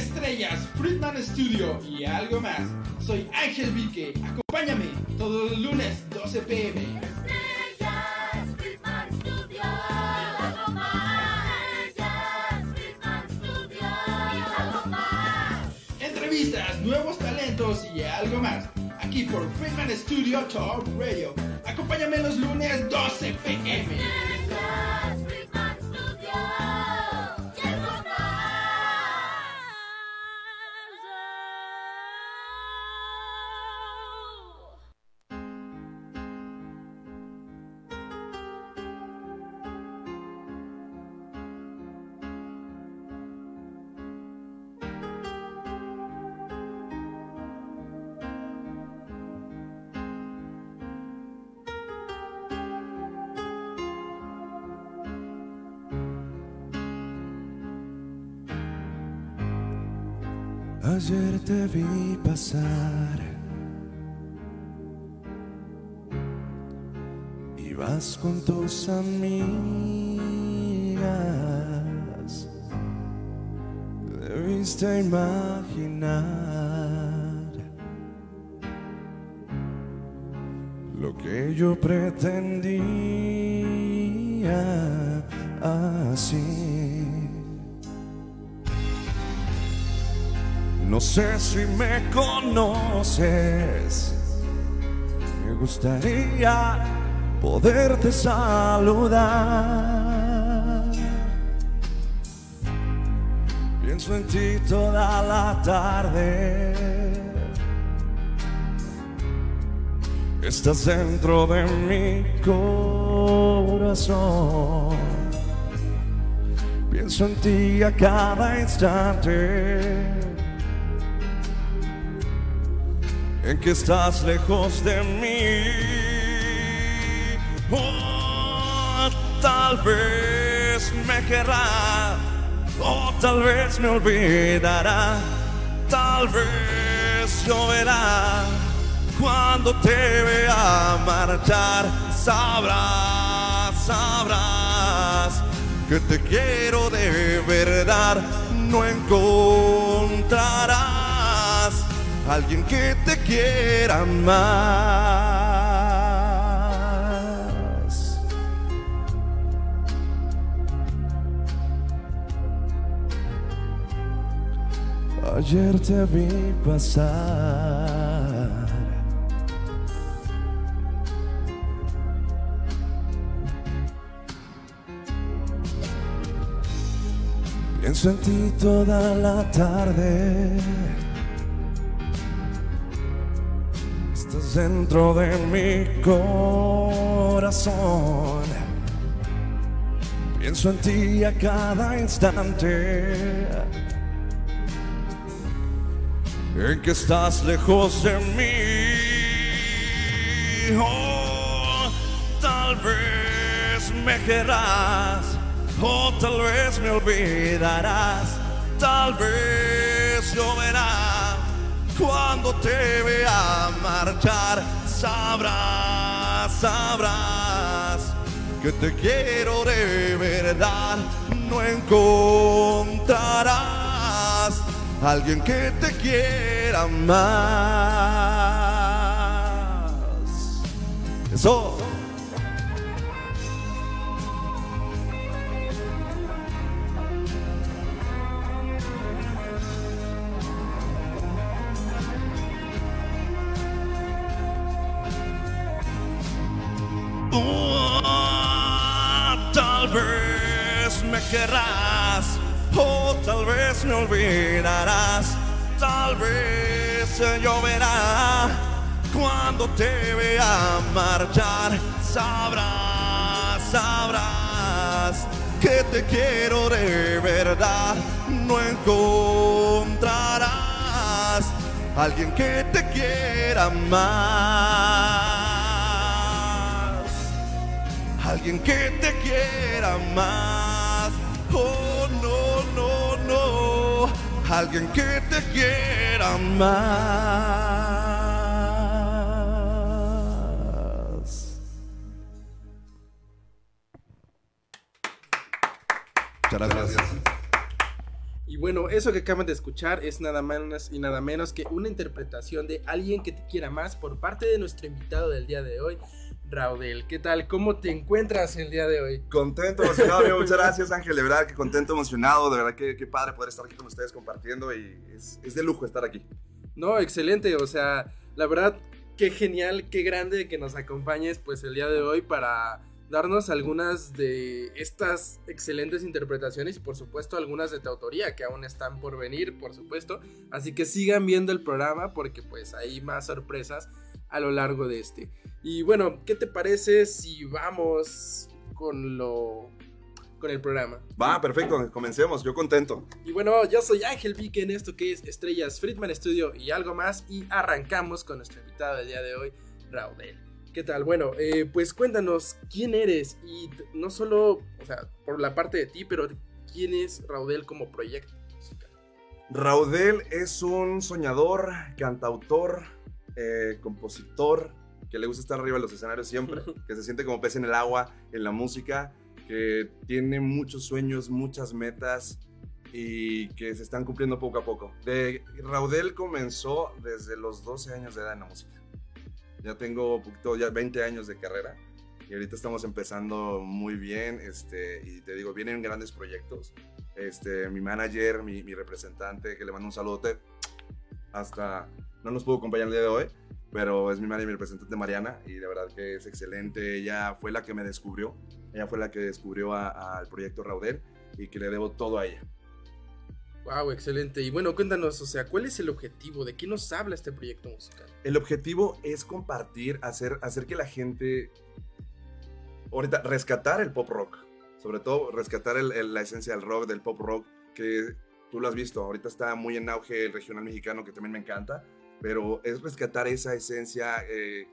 estrellas, Friedman Studio y algo más. Soy Ángel Vique. Acompáñame todos los lunes 12 pm. Estrellas, Friedman Studio, algo más. Estrellas, Friedman Studio, algo más. Entrevistas, nuevos talentos y algo más. Aquí por Friedman Studio Talk Radio. Acompáñame los lunes 12 pm. Vi pasar. Ibas con tus amigas. Debiste imaginar lo que yo pretendía así. No sé si me conoces. Me gustaría poderte saludar. Pienso en ti toda la tarde. Estás dentro de mi corazón. Pienso en ti a cada instante. En que estás lejos de mí. Oh, tal vez me querrá, o tal vez me olvidará, tal vez lloverá. Cuando te vea marchar, sabrás, sabrás que te quiero de verdad. No encontrarás alguien que te quiera más. Ayer te vi pasar. Pienso en ti toda la tarde. Dentro de mi corazón. Pienso en ti a cada instante. En que estás lejos de mí. Oh, tal vez me querrás. O tal vez me olvidarás. Tal vez. Cuando te vea marchar, sabrás, sabrás que te quiero de verdad. No encontrarás alguien que te quiera más. Eso. Oh, tal vez me querrás, o tal vez me olvidarás, tal vez lloverá cuando te vea marchar. Sabrás, sabrás que te quiero de verdad. No encontrarás alguien que te quiera más alguien que te quiera más. Oh, no, no, no. Alguien que te quiera más. Muchas gracias. Y bueno, eso que acaban de escuchar es nada más y nada menos que una interpretación de alguien que te quiera más por parte de nuestro invitado del día de hoy, Raudel. ¿Qué tal? ¿Cómo te encuentras el día de hoy? Contento, emocionado, amigo. Muchas gracias, Ángel. De verdad que contento, emocionado. De verdad que qué padre poder estar aquí con ustedes compartiendo y es, es de lujo estar aquí. No, excelente. O sea, la verdad, qué genial, qué grande que nos acompañes pues el día de hoy para darnos algunas de estas excelentes interpretaciones y por supuesto algunas de tu autoría que aún están por venir, por supuesto. Así que sigan viendo el programa porque pues hay más sorpresas a lo largo de este. Y bueno, ¿qué te parece si vamos con lo con el programa? Va, perfecto, comencemos. Yo contento. Y bueno, yo soy Ángel Vique en esto que es Estrellas Friedman Studio y algo más y arrancamos con nuestro invitado del día de hoy, Raudel. ¿Qué tal? Bueno, eh, pues cuéntanos quién eres y no solo, o sea, por la parte de ti, pero quién es Raudel como proyecto musical. Raudel es un soñador, cantautor, eh, compositor, que le gusta estar arriba de los escenarios siempre, que se siente como pez en el agua, en la música, que tiene muchos sueños, muchas metas y que se están cumpliendo poco a poco. De, Raudel comenzó desde los 12 años de edad en la música. Ya tengo poquito, ya 20 años de carrera y ahorita estamos empezando muy bien este, y te digo, vienen grandes proyectos. Este, mi manager, mi, mi representante, que le mando un saludote, hasta no nos pudo acompañar el día de hoy, pero es mi manager, mi representante Mariana, y de verdad que es excelente. Ella fue la que me descubrió, ella fue la que descubrió al proyecto Raudel y que le debo todo a ella. Wow, excelente. Y bueno, cuéntanos, o sea, ¿cuál es el objetivo? ¿De qué nos habla este proyecto musical? El objetivo es compartir, hacer, hacer que la gente, ahorita, rescatar el pop rock. Sobre todo, rescatar el- el- la esencia del rock, del pop rock, que tú lo has visto. Ahorita está muy en auge el regional mexicano, que también me encanta. Pero es rescatar esa esencia. eh,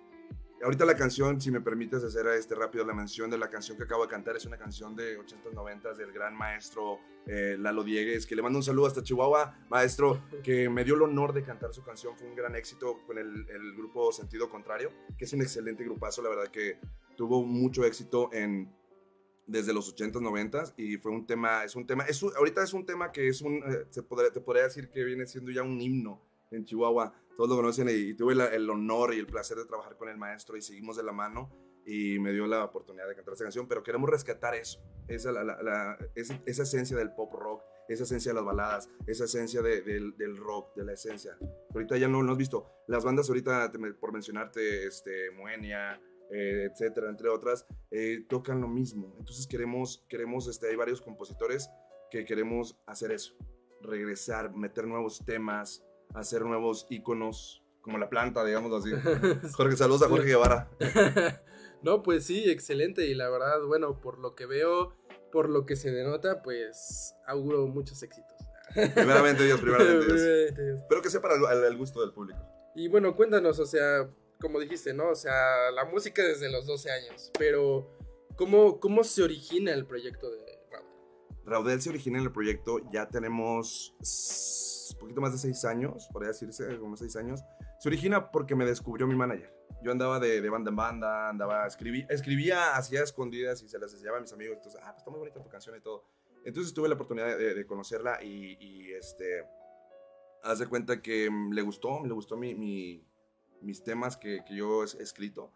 ahorita la canción, si me permites hacer este rápido la mención de la canción que acabo de cantar, es una canción de 80s, 90s del gran maestro eh, Lalo Diegues, que le mando un saludo hasta Chihuahua, maestro, que me dio el honor de cantar su canción, fue un gran éxito con el, el grupo Sentido Contrario, que es un excelente grupazo, la verdad que tuvo mucho éxito en desde los 80s, 90s y fue un tema, es un tema, es ahorita es un tema que es un, eh, se podría, te podría decir que viene siendo ya un himno en Chihuahua, todos lo conocen y, y tuve la- el honor y el placer de trabajar con el maestro y seguimos de la mano y me dio la oportunidad de cantar esta canción, pero queremos rescatar eso, esa, la- la- esa, esa esencia del pop rock, esa esencia de las baladas, esa esencia de- del, del rock, de la esencia. Ahorita ya no lo has visto. Las bandas ahorita, te- por mencionarte, este, Moenia, eh, etcétera, entre otras, eh, tocan lo mismo. Entonces queremos, queremos este, hay varios compositores que queremos hacer eso, regresar, meter nuevos temas, hacer nuevos íconos, como la planta, digamos así. Jorge, saludos a Jorge Guevara. no, pues sí, excelente. Y la verdad, bueno, por lo que veo, por lo que se denota, pues auguro muchos éxitos. Primeramente Dios, primeramente Dios. Espero que sea para el, gusto del público. Y bueno, cuéntanos, o sea, como dijiste, ¿no? O sea, la música desde los 12 años, pero ¿cómo, cómo se origina el proyecto de Raúl? Raudel se origina en el proyecto, ya tenemos un poquito más de seis años, podría decirse, como seis años. Se origina porque me descubrió mi manager. Yo andaba de, de banda en banda, andaba, escribí, escribía, hacía escondidas y se las enseñaba a mis amigos. Entonces, ah, pues está muy bonita tu canción y todo. Entonces tuve la oportunidad de, de conocerla y, y, este, haz de cuenta que mm, le gustó, le gustó mi, mi- mis temas que, que yo he escrito.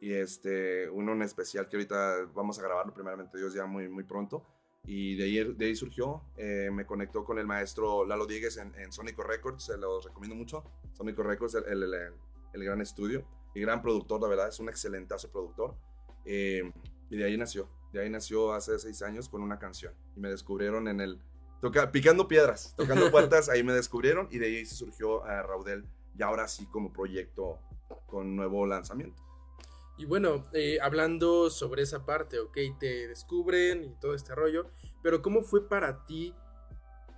Y este, uno en especial que ahorita vamos a grabarlo primeramente Dios ya muy, muy pronto. Y de ahí, de ahí surgió, eh, me conectó con el maestro Lalo Diegues en, en Sónico Records, se los recomiendo mucho. Sónico Records, el, el- el- el gran estudio y gran productor, la verdad, es un excelentazo productor. Eh, y de ahí nació, de ahí nació hace seis años con una canción. Y me descubrieron en el, toca, picando piedras, tocando puertas, ahí me descubrieron y de ahí se surgió a Raudel, y ahora sí como proyecto con nuevo lanzamiento. Y bueno, eh, hablando sobre esa parte, ok, te descubren y todo este rollo, pero ¿cómo fue para ti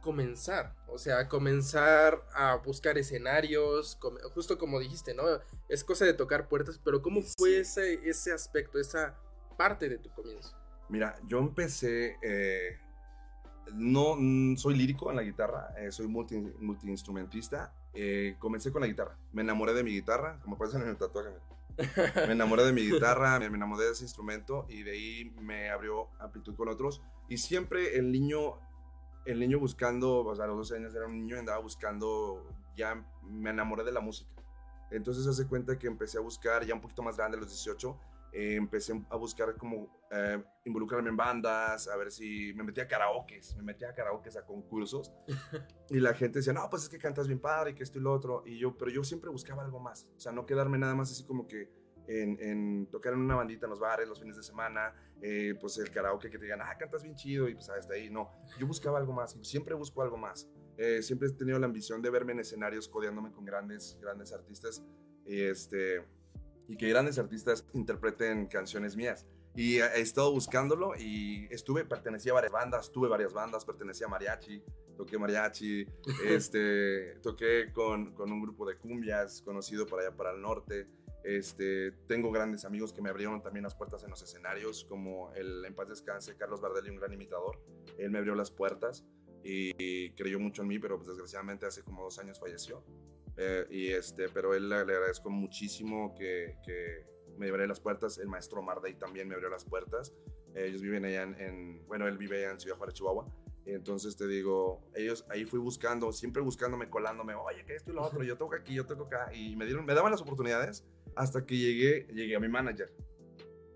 comenzar? O sea, comenzar a buscar escenarios, justo como dijiste, ¿no? Es cosa de tocar puertas, pero ¿cómo fue ese, ese aspecto, esa parte de tu comienzo? Mira, yo empecé, eh, no soy lírico en la guitarra, eh, soy multi, multiinstrumentista. Eh, comencé con la guitarra, me enamoré de mi guitarra, como pueden en el tatuaje. mira. Me enamoré de mi guitarra, me, me enamoré de ese instrumento y de ahí me abrió amplitud con otros. Y siempre el niño el niño buscando, o sea, a los 12 años era un niño y andaba buscando, ya me enamoré de la música. Entonces hace cuenta que empecé a buscar, ya un poquito más grande, a los 18, eh, empecé a buscar como eh, involucrarme en bandas, a ver si me metía a karaokes, me metía a karaokes a concursos. Y la gente decía, no, pues es que cantas bien padre y que esto y lo otro, y yo, pero yo siempre buscaba algo más, o sea, no quedarme nada más así como que en, en tocar en una bandita en los bares los fines de semana, eh, pues el karaoke que te digan, ah, cantas bien chido y pues hasta ahí, no, yo buscaba algo más, siempre busco algo más. Eh, siempre he tenido la ambición de verme en escenarios codeándome con grandes, grandes artistas y, este, y que grandes artistas interpreten canciones mías. Y he estado buscándolo y estuve, pertenecía a varias bandas, tuve varias bandas, pertenecía a mariachi, toqué mariachi, este, toqué con, con un grupo de cumbias conocido para allá para el norte. Este, tengo grandes amigos que me abrieron también las puertas en los escenarios, como el en paz descanse Carlos Bardelli, un gran imitador. Él me abrió las puertas y creyó mucho en mí, pero pues, desgraciadamente hace como dos años falleció. Eh, y este, pero él le, agradezco muchísimo que, que me abrió las puertas. El maestro Marday también me abrió las puertas. Eh, ellos viven allá en, en- bueno, él vive allá en Ciudad Juárez, Chihuahua. Entonces te digo, ellos ahí fui buscando, siempre buscándome, colándome, oye, que esto y lo otro, yo toco aquí, yo toco acá. Y me, dieron, me daban las oportunidades hasta que llegué, llegué a mi manager.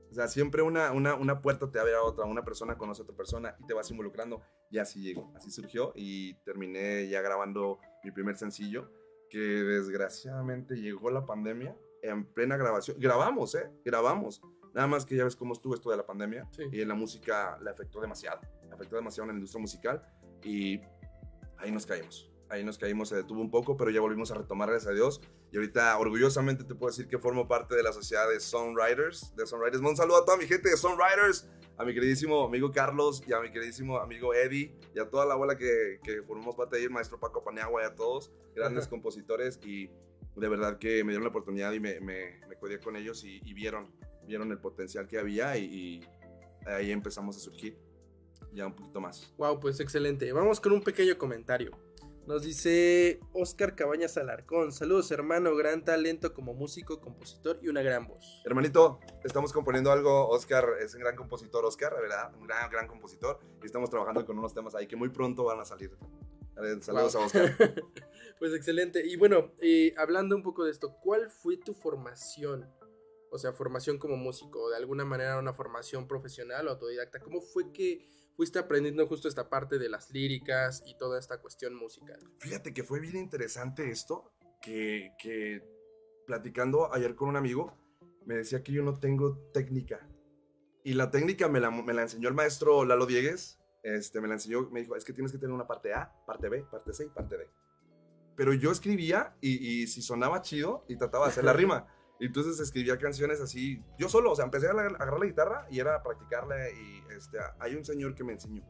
O sea, siempre una, una, una puerta te abre a otra, una persona conoce a otra persona y te vas involucrando. Y así llegó, así surgió y terminé ya grabando mi primer sencillo, que desgraciadamente llegó la pandemia en plena grabación. Grabamos, ¿eh? Grabamos. Nada más que ya ves cómo estuvo esto de la pandemia Sí. y en la música le afectó demasiado. Afectó demasiado en la industria musical y ahí nos caímos. Ahí nos caímos, se detuvo un poco, pero ya volvimos a retomar, gracias a Dios. Y ahorita, orgullosamente, te puedo decir que formo parte de la sociedad de Songwriters. De Songwriters. Un saludo a toda mi gente de Songwriters, a mi queridísimo amigo Carlos y a mi queridísimo amigo Eddie y a toda la bola que, que formamos parte de ahí, el maestro Paco Paniagua y a todos, grandes Ajá. compositores. Y de verdad que me dieron la oportunidad y me, me, me con ellos y, y vieron, vieron el potencial que había y, y ahí empezamos a surgir ya un poquito más. Wow, pues excelente. Vamos con un pequeño comentario. Nos dice Oscar Cabañas Alarcón. Saludos, hermano. Gran talento como músico, compositor y una gran voz. Hermanito, estamos componiendo algo. Oscar es un gran compositor, Oscar, ¿verdad? Un gran, gran compositor. Y estamos trabajando con unos temas ahí que muy pronto van a salir. Saludos Wow. a Oscar. pues excelente. Y bueno, eh, hablando un poco de esto, ¿cuál fue tu formación? O sea, formación como músico, de alguna manera una formación profesional o autodidacta. ¿Cómo fue que fuiste aprendiendo justo esta parte de las líricas y toda esta cuestión musical? Fíjate que fue bien interesante esto, que, que platicando ayer con un amigo, me decía que yo no tengo técnica. Y la técnica me la, me la enseñó el maestro Lalo Diegues. Este, me la enseñó, me dijo, es que tienes que tener una parte A, parte B, parte C y parte D. Pero yo escribía y, y si sonaba chido y trataba de hacer la rima. Entonces escribía canciones así, yo solo, o sea, empecé a la- agarrar la guitarra y era practicarla y este, hay un señor que me enseñó.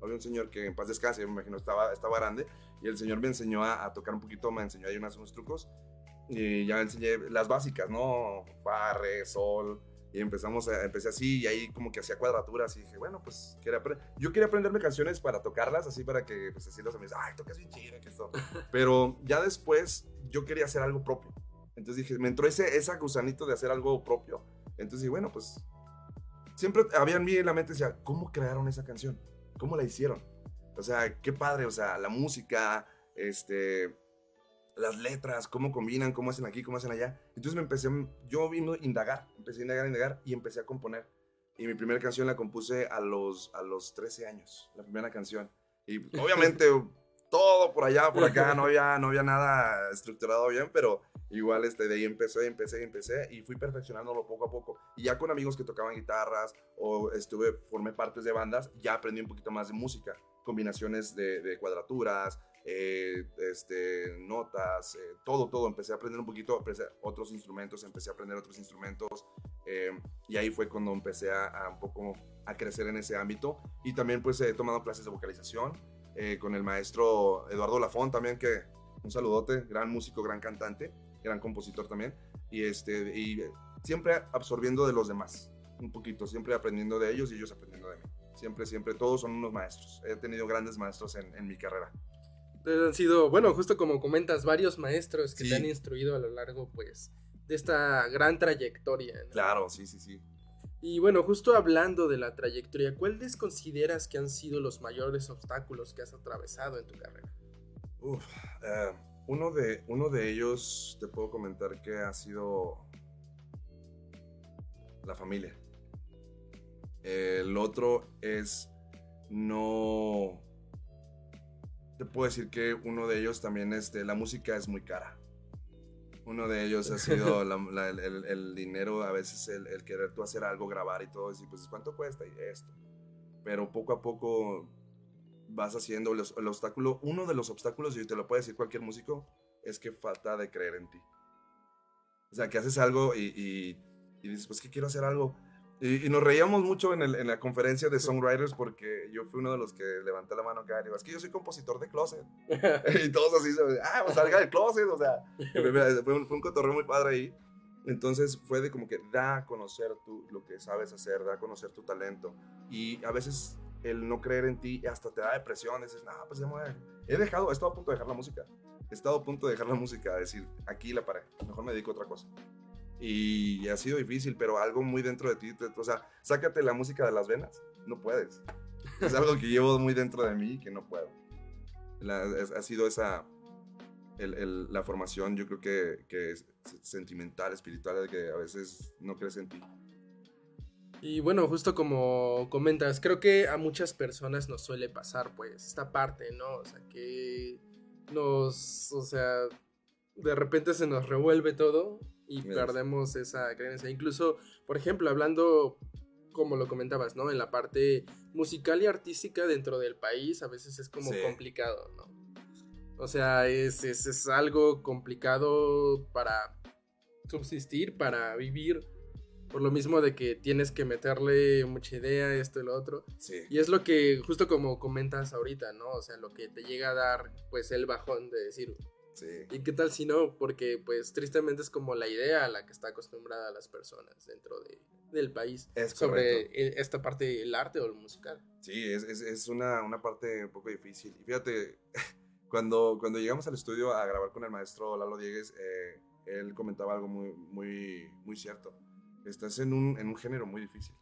Había un señor que en paz descanse, me imagino estaba, estaba grande, y el señor me enseñó a, a tocar un poquito, me enseñó ahí unos, unos trucos, y ya enseñé las básicas, ¿no? Fa, re, sol, y empezamos a, empecé así, y ahí como que hacía cuadraturas, y dije, bueno, pues, quería yo quería aprenderme canciones para tocarlas, así para que, pues, así los amigos, ay, tocas bien chido, que esto, pero ya después yo quería hacer algo propio, entonces dije, me entró ese, ese gusanito de hacer algo propio, entonces dije, bueno, pues, siempre había en mí en la mente, decía, ¿cómo crearon esa canción? ¿Cómo la hicieron? O sea, qué padre, o sea, la música, este, las letras, cómo combinan, cómo hacen aquí, cómo hacen allá. Entonces me empecé, yo vino a indagar, empecé a indagar, a indagar y empecé a componer. Y mi primera canción la compuse a los, a los 13 años, la primera canción. Y obviamente todo por allá, por acá, no había, no había nada estructurado bien, pero igual este, de ahí empecé, empecé, empecé y fui perfeccionándolo poco a poco. Y ya con amigos que tocaban guitarras o estuve, formé partes de bandas, ya aprendí un poquito más de música, combinaciones de, de cuadraturas, eh, este, notas, eh, todo, todo. Empecé a aprender un poquito, empecé otros instrumentos, empecé a aprender otros instrumentos eh, y ahí fue cuando empecé a, a un poco a crecer en ese ámbito. Y también pues he tomado clases de vocalización eh, con el maestro Eduardo Lafón también, que un saludote, gran músico, gran cantante, gran compositor también. Y, este, y siempre absorbiendo de los demás, un poquito, siempre aprendiendo de ellos y ellos aprendiendo de mí. Siempre, siempre, todos son unos maestros. He tenido grandes maestros en, en mi carrera. Entonces han sido, bueno, justo como comentas, varios maestros que Sí. te han instruido a lo largo, pues, de esta gran trayectoria. ¿no? Claro, sí, sí, sí. Y bueno, justo hablando de la trayectoria, ¿cuáles consideras que han sido los mayores obstáculos que has atravesado en tu carrera? Uf, eh, uno, de, uno de ellos te puedo comentar que ha sido la familia. El otro es no... Te puedo decir que uno de ellos también es de la música es muy cara. Uno de ellos ha sido el, dinero, a veces el, el querer tú hacer algo, grabar y todo, y pues ¿cuánto cuesta? Y esto. Pero poco a poco vas haciendo los- el obstáculo. Uno de los obstáculos, y te lo puede decir cualquier músico, es que falta de creer en ti. O sea, que haces algo y- y dices, pues que quiero hacer algo. Y, y nos reíamos mucho en, el- en la conferencia de songwriters porque yo fui uno de los que levanté la mano acá y digo, es que yo soy compositor de closet. y todos así, ah, pues salga del closet, o sea, fue un, fue un cotorreo muy padre ahí. Entonces fue de como que da a conocer tú lo que sabes hacer, da a conocer tu talento. Y a veces el no creer en ti hasta te da depresión. Dices, no, pues ya me voy a-". He dejado, he estado a punto de dejar la música. He estado a punto de dejar la música, decir, aquí la paré, mejor me dedico a otra cosa. Y ha sido difícil, pero algo muy dentro de ti, o sea, sácate la música de las venas, no puedes. Es algo que llevo muy dentro de mí y que no puedo. La- es- ha sido esa, el- el- la formación, yo creo que, que es sentimental, espiritual, de que a veces no crees en ti. Y bueno, justo como comentas, creo que a muchas personas nos suele pasar, pues, esta parte, ¿no? O sea, que nos, o sea, de repente se nos revuelve todo y perdemos esa creencia. Incluso, por ejemplo, hablando, como lo comentabas, ¿no? En la parte musical y artística dentro del país, a veces es como Sí. complicado, ¿no? O sea, es, es, es algo complicado para subsistir, para vivir. Por lo mismo de que tienes que meterle mucha idea, esto y lo otro. Sí. Y es lo que, justo como comentas ahorita, ¿no? O sea, lo que te llega a dar, pues, el bajón de decir, Sí. ¿y qué tal si no? Porque, pues, tristemente es como la idea a la que está acostumbrada las personas dentro de, del país Es sobre correcto. el- esta parte del arte o el musical. Sí, es, es, es una, una parte un poco difícil. Y fíjate, cuando, cuando llegamos al estudio a grabar con el maestro Lalo Diegues, eh, él comentaba algo muy, muy, muy cierto. Estás en un, en un género muy difícil.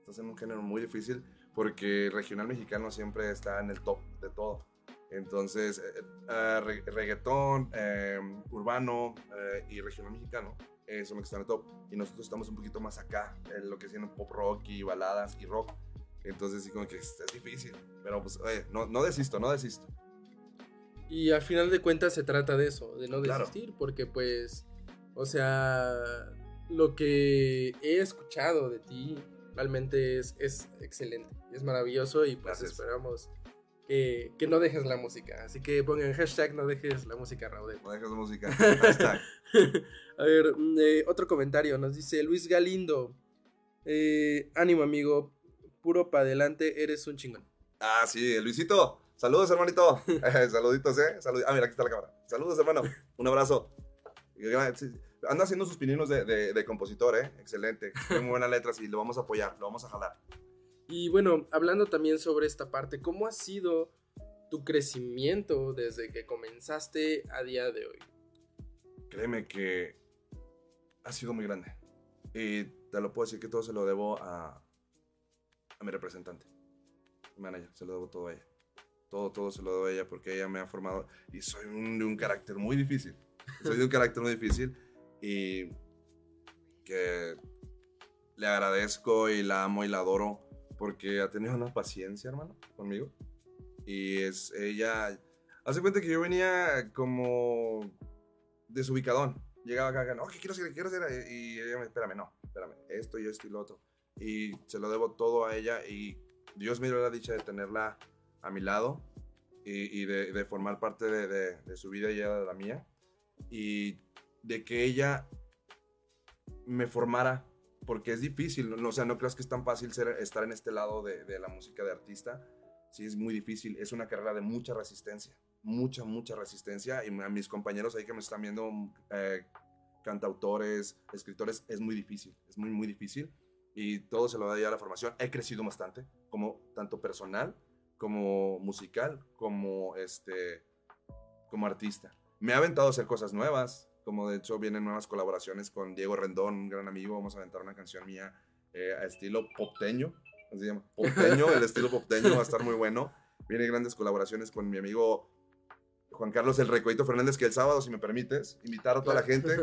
Estás en un género muy difícil porque el regional mexicano siempre está en el top de todo. Entonces, eh, eh, re- reggaetón, eh, urbano eh, y regional mexicano son los que están en top. Y nosotros estamos un poquito más acá, en lo que es pop rock y baladas y rock. Entonces, sí, como que es, es difícil. Pero, pues, oye, no, no desisto, no desisto. Y al final de cuentas se trata de eso, de no Claro. desistir, porque pues, o sea, lo que he escuchado de ti realmente es, es excelente, es maravilloso y pues Gracias. esperamos que, que no dejes la música. Así que pongan hashtag no dejes la música, Raudel. No dejes de música. Hashtag. A ver, mm, eh, otro comentario, nos dice Luis Galindo, eh, ánimo amigo, puro para adelante, eres un chingón. Ah, sí, Luisito. Saludos, hermanito. Eh, Saluditos, ¿eh? Salud- Ah, mira, aquí está la cámara. Saludos, hermano. Un abrazo. Sí, Anda haciendo sus pininos de, de- de compositor, ¿eh? Excelente. Tiene muy buenas letras y lo vamos a apoyar, lo vamos a jalar. Y bueno, hablando también sobre esta parte, ¿cómo ha sido tu crecimiento desde que comenzaste a día de hoy? Créeme que ha sido muy grande. Y te lo puedo decir que todo se lo debo a, a mi representante, mi manager. Se lo debo todo a ella. Todo, todo se lo debo a ella porque ella me ha formado. Y soy de un carácter muy difícil. Soy de un carácter muy difícil. Y que le agradezco y la amo y la adoro porque ha tenido una paciencia, hermano, conmigo. Y es ella. Hace cuenta que yo venía como desubicadón. Llegaba acá, acá, no, ¿qué quiero hacer? ¿Qué quiero hacer? Y ella me, espérame, no, espérame, esto y esto y lo otro. Y se lo debo todo a ella y Dios me dio la dicha de tenerla a mi lado y, de, formar parte de, su vida y de la mía. Y de que ella me formara, porque es difícil, no, o sea, no creas que es tan fácil ser, estar en este lado de, de la música de artista. Sí, es muy difícil, es una carrera de mucha resistencia mucha, mucha resistencia. Y a mis compañeros ahí que me están viendo, eh, cantautores, escritores, es muy difícil, es muy, muy difícil. Y todo se lo da ya la formación. He crecido bastante, como tanto personal, como musical, como, este, como artista. Me ha aventado a hacer cosas nuevas, como de hecho vienen nuevas colaboraciones con Diego Rendón, un gran amigo. Vamos a aventar una canción mía eh, a estilo popteño, así llama, popteño, el estilo popteño va a estar muy bueno. Viene grandes colaboraciones con mi amigo Juan Carlos El Recoito Fernández, que el sábado, si me permites, invitar a toda la gente.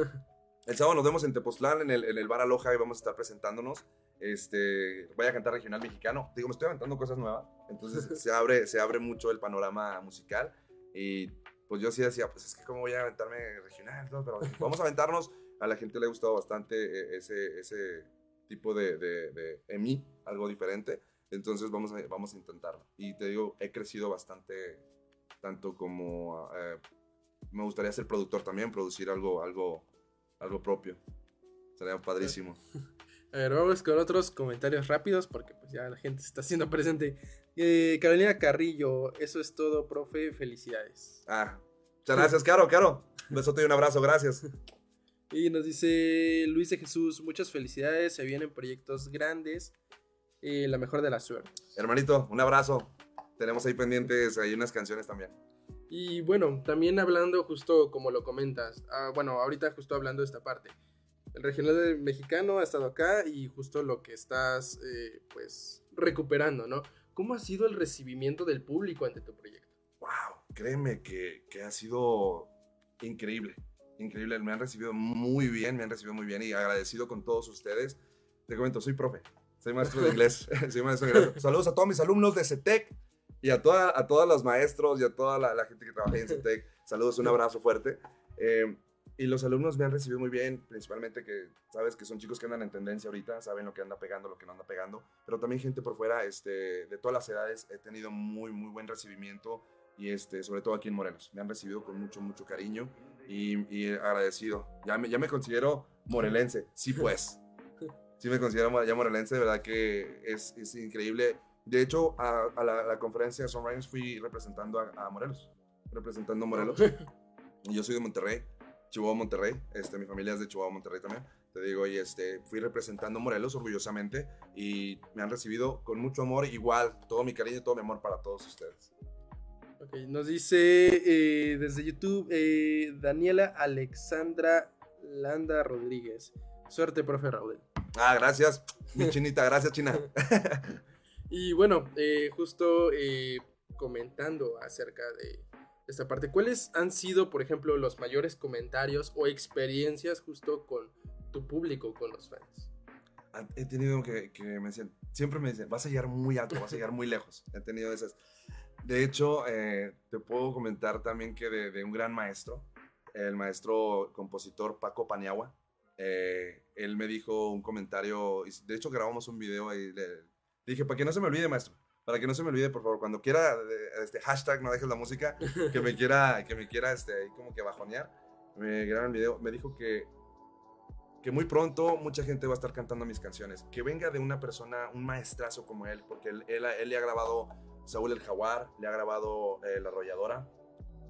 El sábado nos vemos en Tepoztlán, en el, en el Bar Aloja, y vamos a estar presentándonos. Este, voy a cantar regional mexicano. Digo, me estoy aventando cosas nuevas. Entonces se abre, se abre mucho el panorama musical. Y pues yo sí decía, pues es que cómo voy a aventarme regional, ¿no? pero vamos a aventarnos. A la gente le ha gustado bastante eh, ese, ese tipo de, de, de en mí, algo diferente. Entonces vamos a, vamos a intentarlo. Y te digo, he crecido bastante, tanto como eh, me gustaría ser productor también, producir algo, algo, algo propio. Sería padrísimo. A ver, vamos con otros comentarios rápidos porque pues ya la gente se está haciendo presente. Eh, Carolina Carrillo, eso es todo, profe, felicidades. Ah, muchas gracias, Caro, Caro. Un besote y un abrazo, gracias. Y nos dice Luis de Jesús, muchas felicidades, se vienen proyectos grandes, eh, la mejor de la suerte. Hermanito, un abrazo. Tenemos ahí pendientes, hay unas canciones también. Y bueno, también hablando justo como lo comentas, ah, bueno, ahorita justo hablando de esta parte, el regional mexicano ha estado acá y justo lo que estás eh, pues recuperando, ¿no? ¿Cómo ha sido el recibimiento del público ante tu proyecto? Wow, créeme que, que ha sido increíble. Increíble, me han recibido muy bien, me han recibido muy bien y agradecido con todos ustedes. Te comento, soy profe, soy maestro de inglés. soy maestro de inglés. Saludos a todos mis alumnos de CETEC y a, toda, a todos los maestros y a toda la, gente que trabaja en CETEC. Saludos, un abrazo fuerte. Eh, y los alumnos me han recibido muy bien, principalmente que sabes que son chicos que andan en tendencia ahorita, saben lo que anda pegando, lo que no anda pegando, pero también gente por fuera, este, de todas las edades, he tenido muy, muy buen recibimiento y este, sobre todo aquí en Morelos. Me han recibido con mucho, mucho cariño y, y agradecido. Ya me, ya me considero morelense, sí pues. Sí me considero ya morelense, de verdad que es, es increíble. De hecho, a, a la, la, conferencia de Sunrise fui representando a, a Morelos, representando a Morelos. Y yo soy de Monterrey. Chihuahua, Monterrey. Este, mi familia es de Chihuahua, Monterrey también. Te digo, y este, fui representando Morelos orgullosamente y me han recibido con mucho amor, igual, todo mi cariño y todo mi amor para todos ustedes. Ok, nos dice eh, desde YouTube eh, Daniela Alexandra Landa Rodríguez. Suerte, profe Raúl. Ah, gracias, mi chinita, gracias, China. y bueno, eh, justo comentando acerca de esta parte. ¿Cuáles han sido, por ejemplo, los mayores comentarios o experiencias justo con tu público, con los fans? He tenido que, que me dicen, siempre me dicen, vas a llegar muy alto, vas a llegar muy lejos. He tenido esas. De hecho, eh, te puedo comentar también que de, de, un gran maestro, el maestro compositor Paco Paniagua, eh, él me dijo un comentario, de hecho grabamos un video y le dije, para que no se me olvide, maestro, para que no se me olvide, por favor, cuando quiera, este, hashtag no dejes la música, que me quiera, que me quiera, este, ahí como que bajonear, me graban el video, me dijo que, que muy pronto mucha gente va a estar cantando mis canciones, que venga de una persona, un maestrazo como él, porque él, él, él le ha grabado Saúl el Jaguar, le ha grabado eh, La Arrolladora,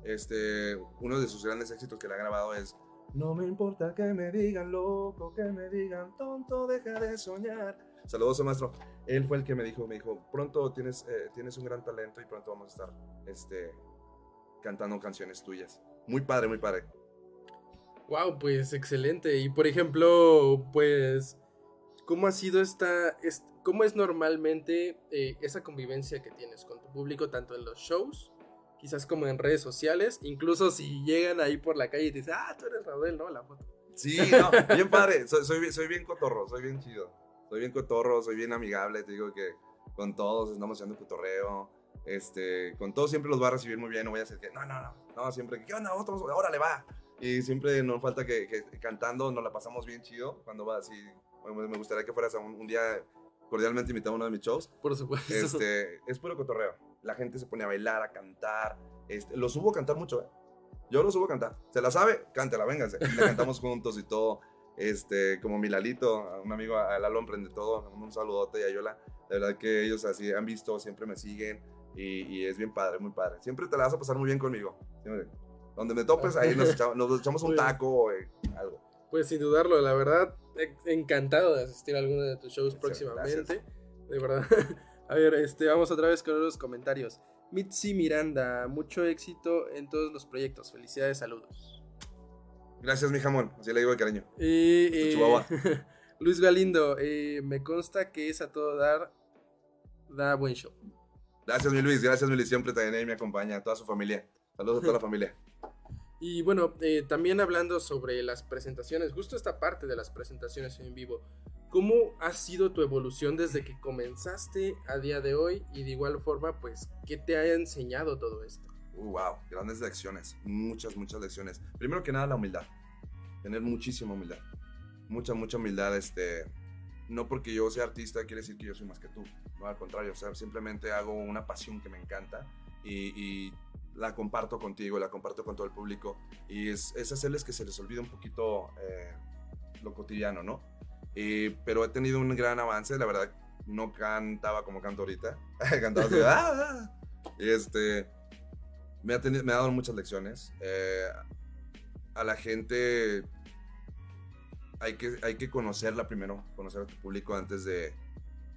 este, uno de sus grandes éxitos que le ha grabado es No me importa que me digan loco, que me digan tonto, deja de soñar. Saludos, maestro. Él fue el que me dijo, me dijo, pronto tienes, eh, tienes un gran talento y pronto vamos a estar este, cantando canciones tuyas. Muy padre, muy padre. Wow, pues excelente. Y por ejemplo, pues, ¿cómo ha sido esta, est cómo es normalmente eh, esa convivencia que tienes con tu público, tanto en los shows, quizás como en redes sociales, incluso si llegan ahí por la calle y te dicen, ah, tú eres Raúl, ¿no? La foto. Sí, no, bien padre, soy, soy, soy bien cotorro, soy bien chido soy bien cotorro, soy bien amigable, te digo que con todos estamos haciendo cotorreo, este, con todos siempre los va a recibir muy bien, no voy a decir que, no, no, no, no, siempre, ¿qué onda? Otros, órale, va. Y siempre nos falta que, que, cantando nos la pasamos bien chido cuando va así, me gustaría que fueras a un, un día cordialmente invitado a uno de mis shows. Por supuesto. Este, es puro cotorreo. La gente se pone a bailar, a cantar. Este, lo subo a cantar mucho, ¿eh? Yo lo subo a cantar. ¿Se la sabe? Cántela, vénganse. La cantamos juntos y todo este, como mi Lalito, un amigo, a Lalo Emprende Todo, un saludote y a Yola. De verdad que ellos así han visto, siempre me siguen y, y, es bien padre, muy padre. Siempre te la vas a pasar muy bien conmigo. Siempre. Donde me topes, ahí nos echamos, nos echamos un taco o eh, algo. Pues sin dudarlo, la verdad, encantado de asistir a alguno de tus shows sí, próximamente. Gracias. De verdad. A ver, este, vamos otra vez con los comentarios. Mitzi Miranda, mucho éxito en todos los proyectos. Felicidades, saludos. Gracias, mi jamón. Así le digo de cariño. Chihuahua. Luis Galindo, eh, me consta que es a todo dar, da buen show. Gracias, mi Luis. Gracias, mi Luis. Siempre también ahí me acompaña, a toda su familia. Saludos a toda la familia. Y bueno, eh, también hablando sobre las presentaciones, justo esta parte de las presentaciones en vivo, ¿cómo ha sido tu evolución desde que comenzaste a día de hoy? Y de igual forma, pues, ¿qué te ha enseñado todo esto? Wow, grandes lecciones. Muchas, muchas lecciones. Primero que nada, la humildad. Tener muchísima humildad. Mucha, mucha humildad. Este, no porque yo sea artista quiere decir que yo soy más que tú. No, al contrario. O sea, simplemente hago una pasión que me encanta y, la comparto contigo, la comparto con todo el público. Y es, es hacerles que se les olvide un poquito eh, lo cotidiano, ¿no? Y- pero he tenido un gran avance. La verdad, no cantaba como canto ahorita. Cantaba así, "Ah, ah". Y este me ha, teni- me ha dado muchas lecciones. Eh, a la gente hay que, hay que conocerla primero, conocer a tu público antes de,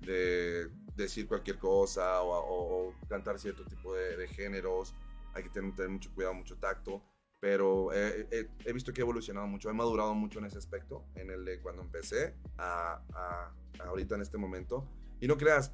de decir cualquier cosa o, o- o cantar cierto tipo de, de géneros. Hay que tener, tener mucho cuidado, mucho tacto. Pero eh, eh, he visto que he evolucionado mucho, he madurado mucho en ese aspecto, en el de cuando empecé a, a- a ahorita en este momento. Y no creas,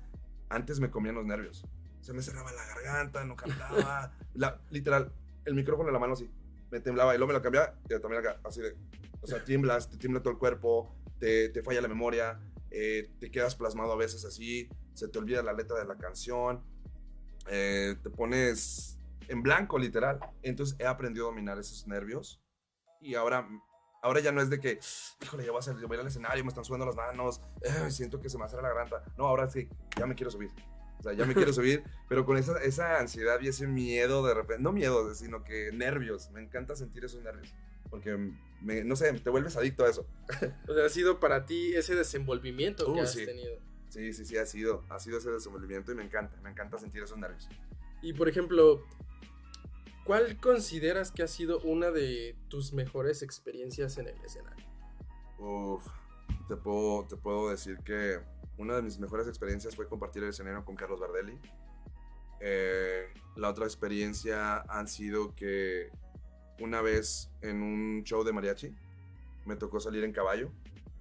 antes me comían los nervios. Se me cerraba la garganta, no cantaba. La- literal, el micrófono en la mano así. Me temblaba y luego me lo cambiaba y también acá, así de. O sea, tiemblas, te tiembla todo el cuerpo, te, te falla la memoria, eh, te quedas plasmado a veces así, se te olvida la letra de la canción, eh, te pones en blanco, literal. Entonces he aprendido a dominar esos nervios y ahora. Ahora ya no es de que, híjole, ya voy a, voy a ir al escenario, me están subiendo las manos, eh, siento que se me hace la garganta. No, ahora sí, ya me quiero subir. O sea, ya me quiero subir, pero con esa, esa ansiedad y ese miedo de repente, no miedo, sino que nervios. Me encanta sentir esos nervios. Porque, me, no sé, te vuelves adicto a eso. O sea, ha sido para ti ese desenvolvimiento que Uh, has sí. tenido. Sí, sí, sí, ha sido. Ha sido ese desenvolvimiento y me encanta. Me encanta sentir esos nervios. Y por ejemplo, ¿cuál consideras que ha sido una de tus mejores experiencias en el escenario? Uf, te puedo, te puedo decir que una de mis mejores experiencias fue compartir el escenario con Carlos Bardelli. Eh, la otra experiencia han sido que una vez en un show de mariachi me tocó salir en caballo.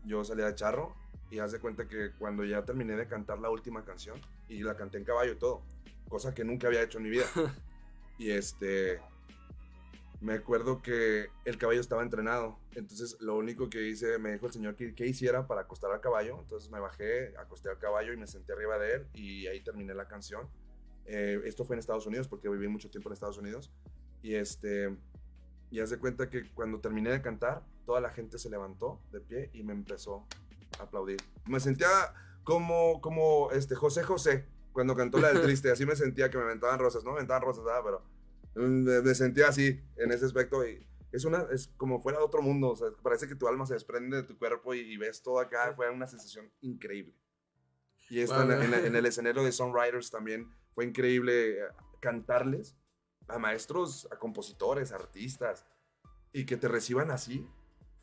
Yo salía de charro y haz de cuenta que cuando ya terminé de cantar la última canción y la canté en caballo y todo, cosa que nunca había hecho en mi vida. y este, me acuerdo que el caballo estaba entrenado, entonces lo único que hice, me dijo el señor que, que hiciera para acostar al caballo, entonces me bajé, acosté al caballo y me senté arriba de él y ahí terminé la canción. Eh, esto fue en Estados Unidos porque viví mucho tiempo en Estados Unidos y este, y haz de cuenta que cuando terminé de cantar, toda la gente se levantó de pie y me empezó a aplaudir. Me sentía como, como este José José cuando cantó la del triste, así me sentía que me aventaban rosas, no me aventaban rosas, nada, pero me, me sentía así en ese aspecto y es una es como fuera de otro mundo, o sea, parece que tu alma se desprende de tu cuerpo y, y ves todo acá, fue una sensación increíble. Y esta en, Wow. en- en el escenario de Songwriters también fue increíble eh, cantarles a maestros, a compositores, artistas, y que te reciban así,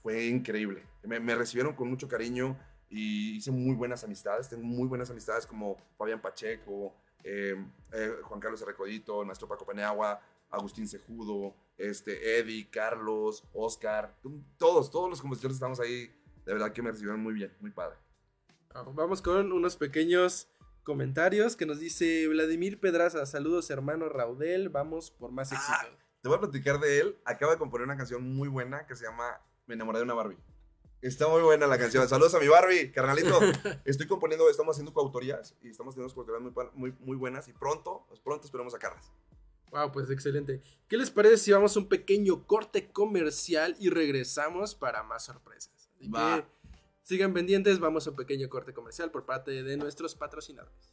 fue increíble. Me, me recibieron con mucho cariño y hice muy buenas amistades, tengo muy buenas amistades como Fabián Pacheco, eh, eh, Juan Carlos Recodito, el maestro Paco Peneagua, Agustín Cejudo, este, Eddie, Carlos, Oscar, todos, todos los compositores estamos ahí, de verdad que me recibieron muy bien, muy padre. Ah, Vamos con unos pequeños comentarios que nos dice Vladimir Pedraza. Saludos, hermano Raudel. Vamos por más Ah. éxito. Te voy a platicar de él. Acaba de componer una canción muy buena que se llama Me enamoré de una Barbie. Está muy buena la canción. Saludos a mi Barbie, carnalito. Estoy componiendo, estamos haciendo coautorías y estamos teniendo coautorías muy, muy, muy buenas y pronto, pues pronto esperemos sacarlas. Wow, pues excelente. ¿Qué les parece si vamos a un pequeño corte comercial y regresamos para más sorpresas? Así Va. que sigan pendientes, vamos a un pequeño corte comercial por parte de nuestros patrocinadores.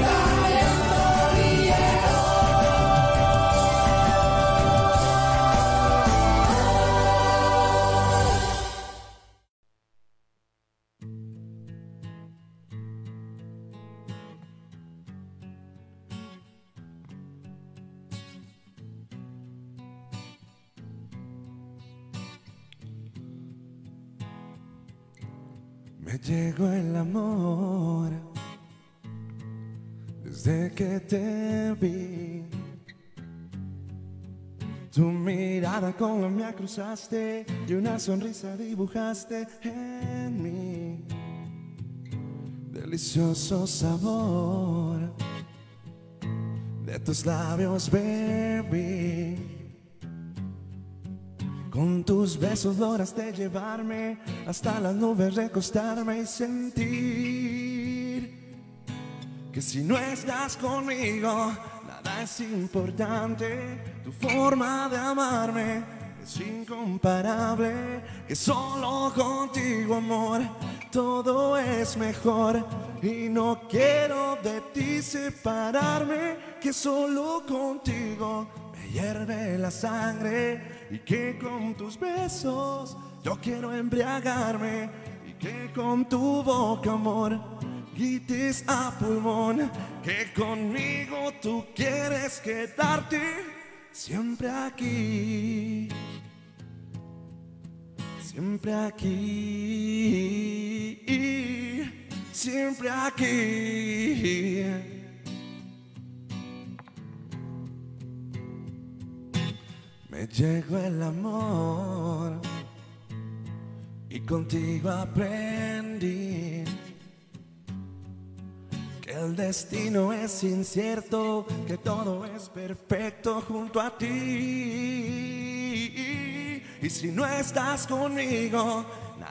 El amor desde que te vi. Tu mirada con la mía cruzaste y una sonrisa dibujaste en mí. Delicioso sabor de tus labios, baby. Con tus besos lograste llevarme hasta las nubes, recostarme y sentir que si no estás conmigo, nada es importante. Tu forma de amarme es incomparable. Que solo contigo, amor, todo es mejor. Y no quiero de ti separarme. Que solo contigo me hierve la sangre. Y que con tus besos yo quiero embriagarme. Y que con tu boca, amor grites a pulmón que conmigo tú quieres quedarte siempre aquí, siempre aquí, siempre aquí. Me llegó el amor y contigo aprendí que el destino es incierto, que todo es perfecto junto a ti. Y si no estás conmigo,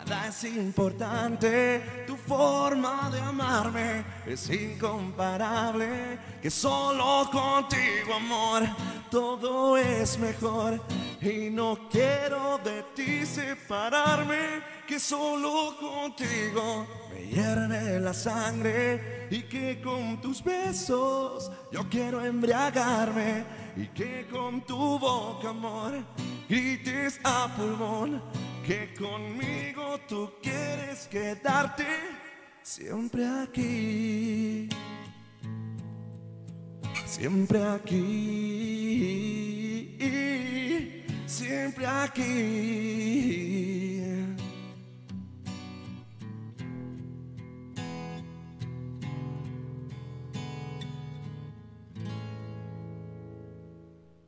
nada es importante. Tu forma de amarme es incomparable. Que solo contigo, amor, todo es mejor. Y no quiero de ti separarme. Que solo contigo me hierve la sangre. Y que con tus besos yo quiero embriagarme. Y que con tu boca, amor, grites a pulmón que conmigo tú quieres quedarte siempre aquí, siempre aquí, siempre aquí.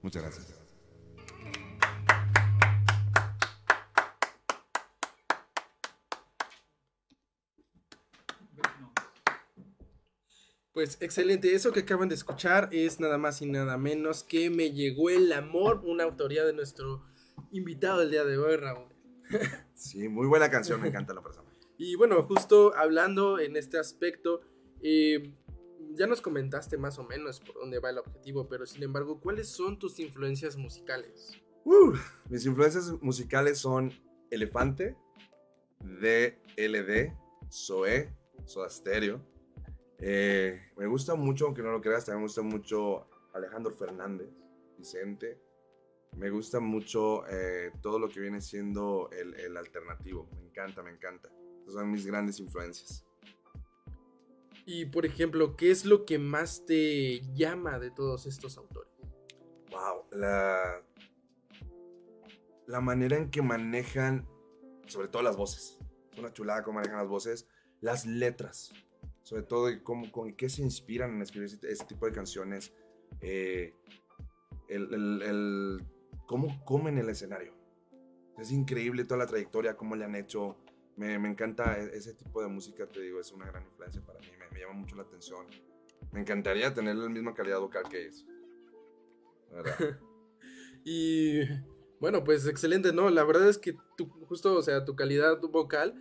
Muchas gracias. Pues excelente, eso que acaban de escuchar es nada más y nada menos que Me llegó el amor, una autoría de nuestro invitado del día de hoy, Raúl. Sí, muy buena canción, me encanta la persona. Y bueno, justo hablando en este aspecto, eh, ya nos comentaste más o menos por dónde va el objetivo, pero sin embargo, ¿cuáles son tus influencias musicales? Uh, mis influencias musicales son Elefante, DLD, Zoé, Soda Stereo. Eh, me gusta mucho, aunque no lo creas, también me gusta mucho Alejandro Fernández, Vicente. Me gusta mucho eh, todo lo que viene siendo el, el alternativo. Me encanta, me encanta. Esas son mis grandes influencias. Y por ejemplo, ¿qué es lo que más te llama de todos estos autores? Wow, la, la manera en que manejan, sobre todo las voces. Es una chulada cómo manejan las voces. Las letras, sobre todo y cómo, con qué se inspiran en escribir este tipo de canciones. eh, el, el- cómo comen el escenario. Es increíble toda la trayectoria, cómo le han hecho. Me, me encanta e- ese tipo de música, te digo, es una gran influencia para mí. Me, llama mucho la atención. Me encantaría tener la misma calidad vocal que ellos. Y bueno, pues excelente, ¿no? La verdad es que tu, justo, o sea, tu calidad vocal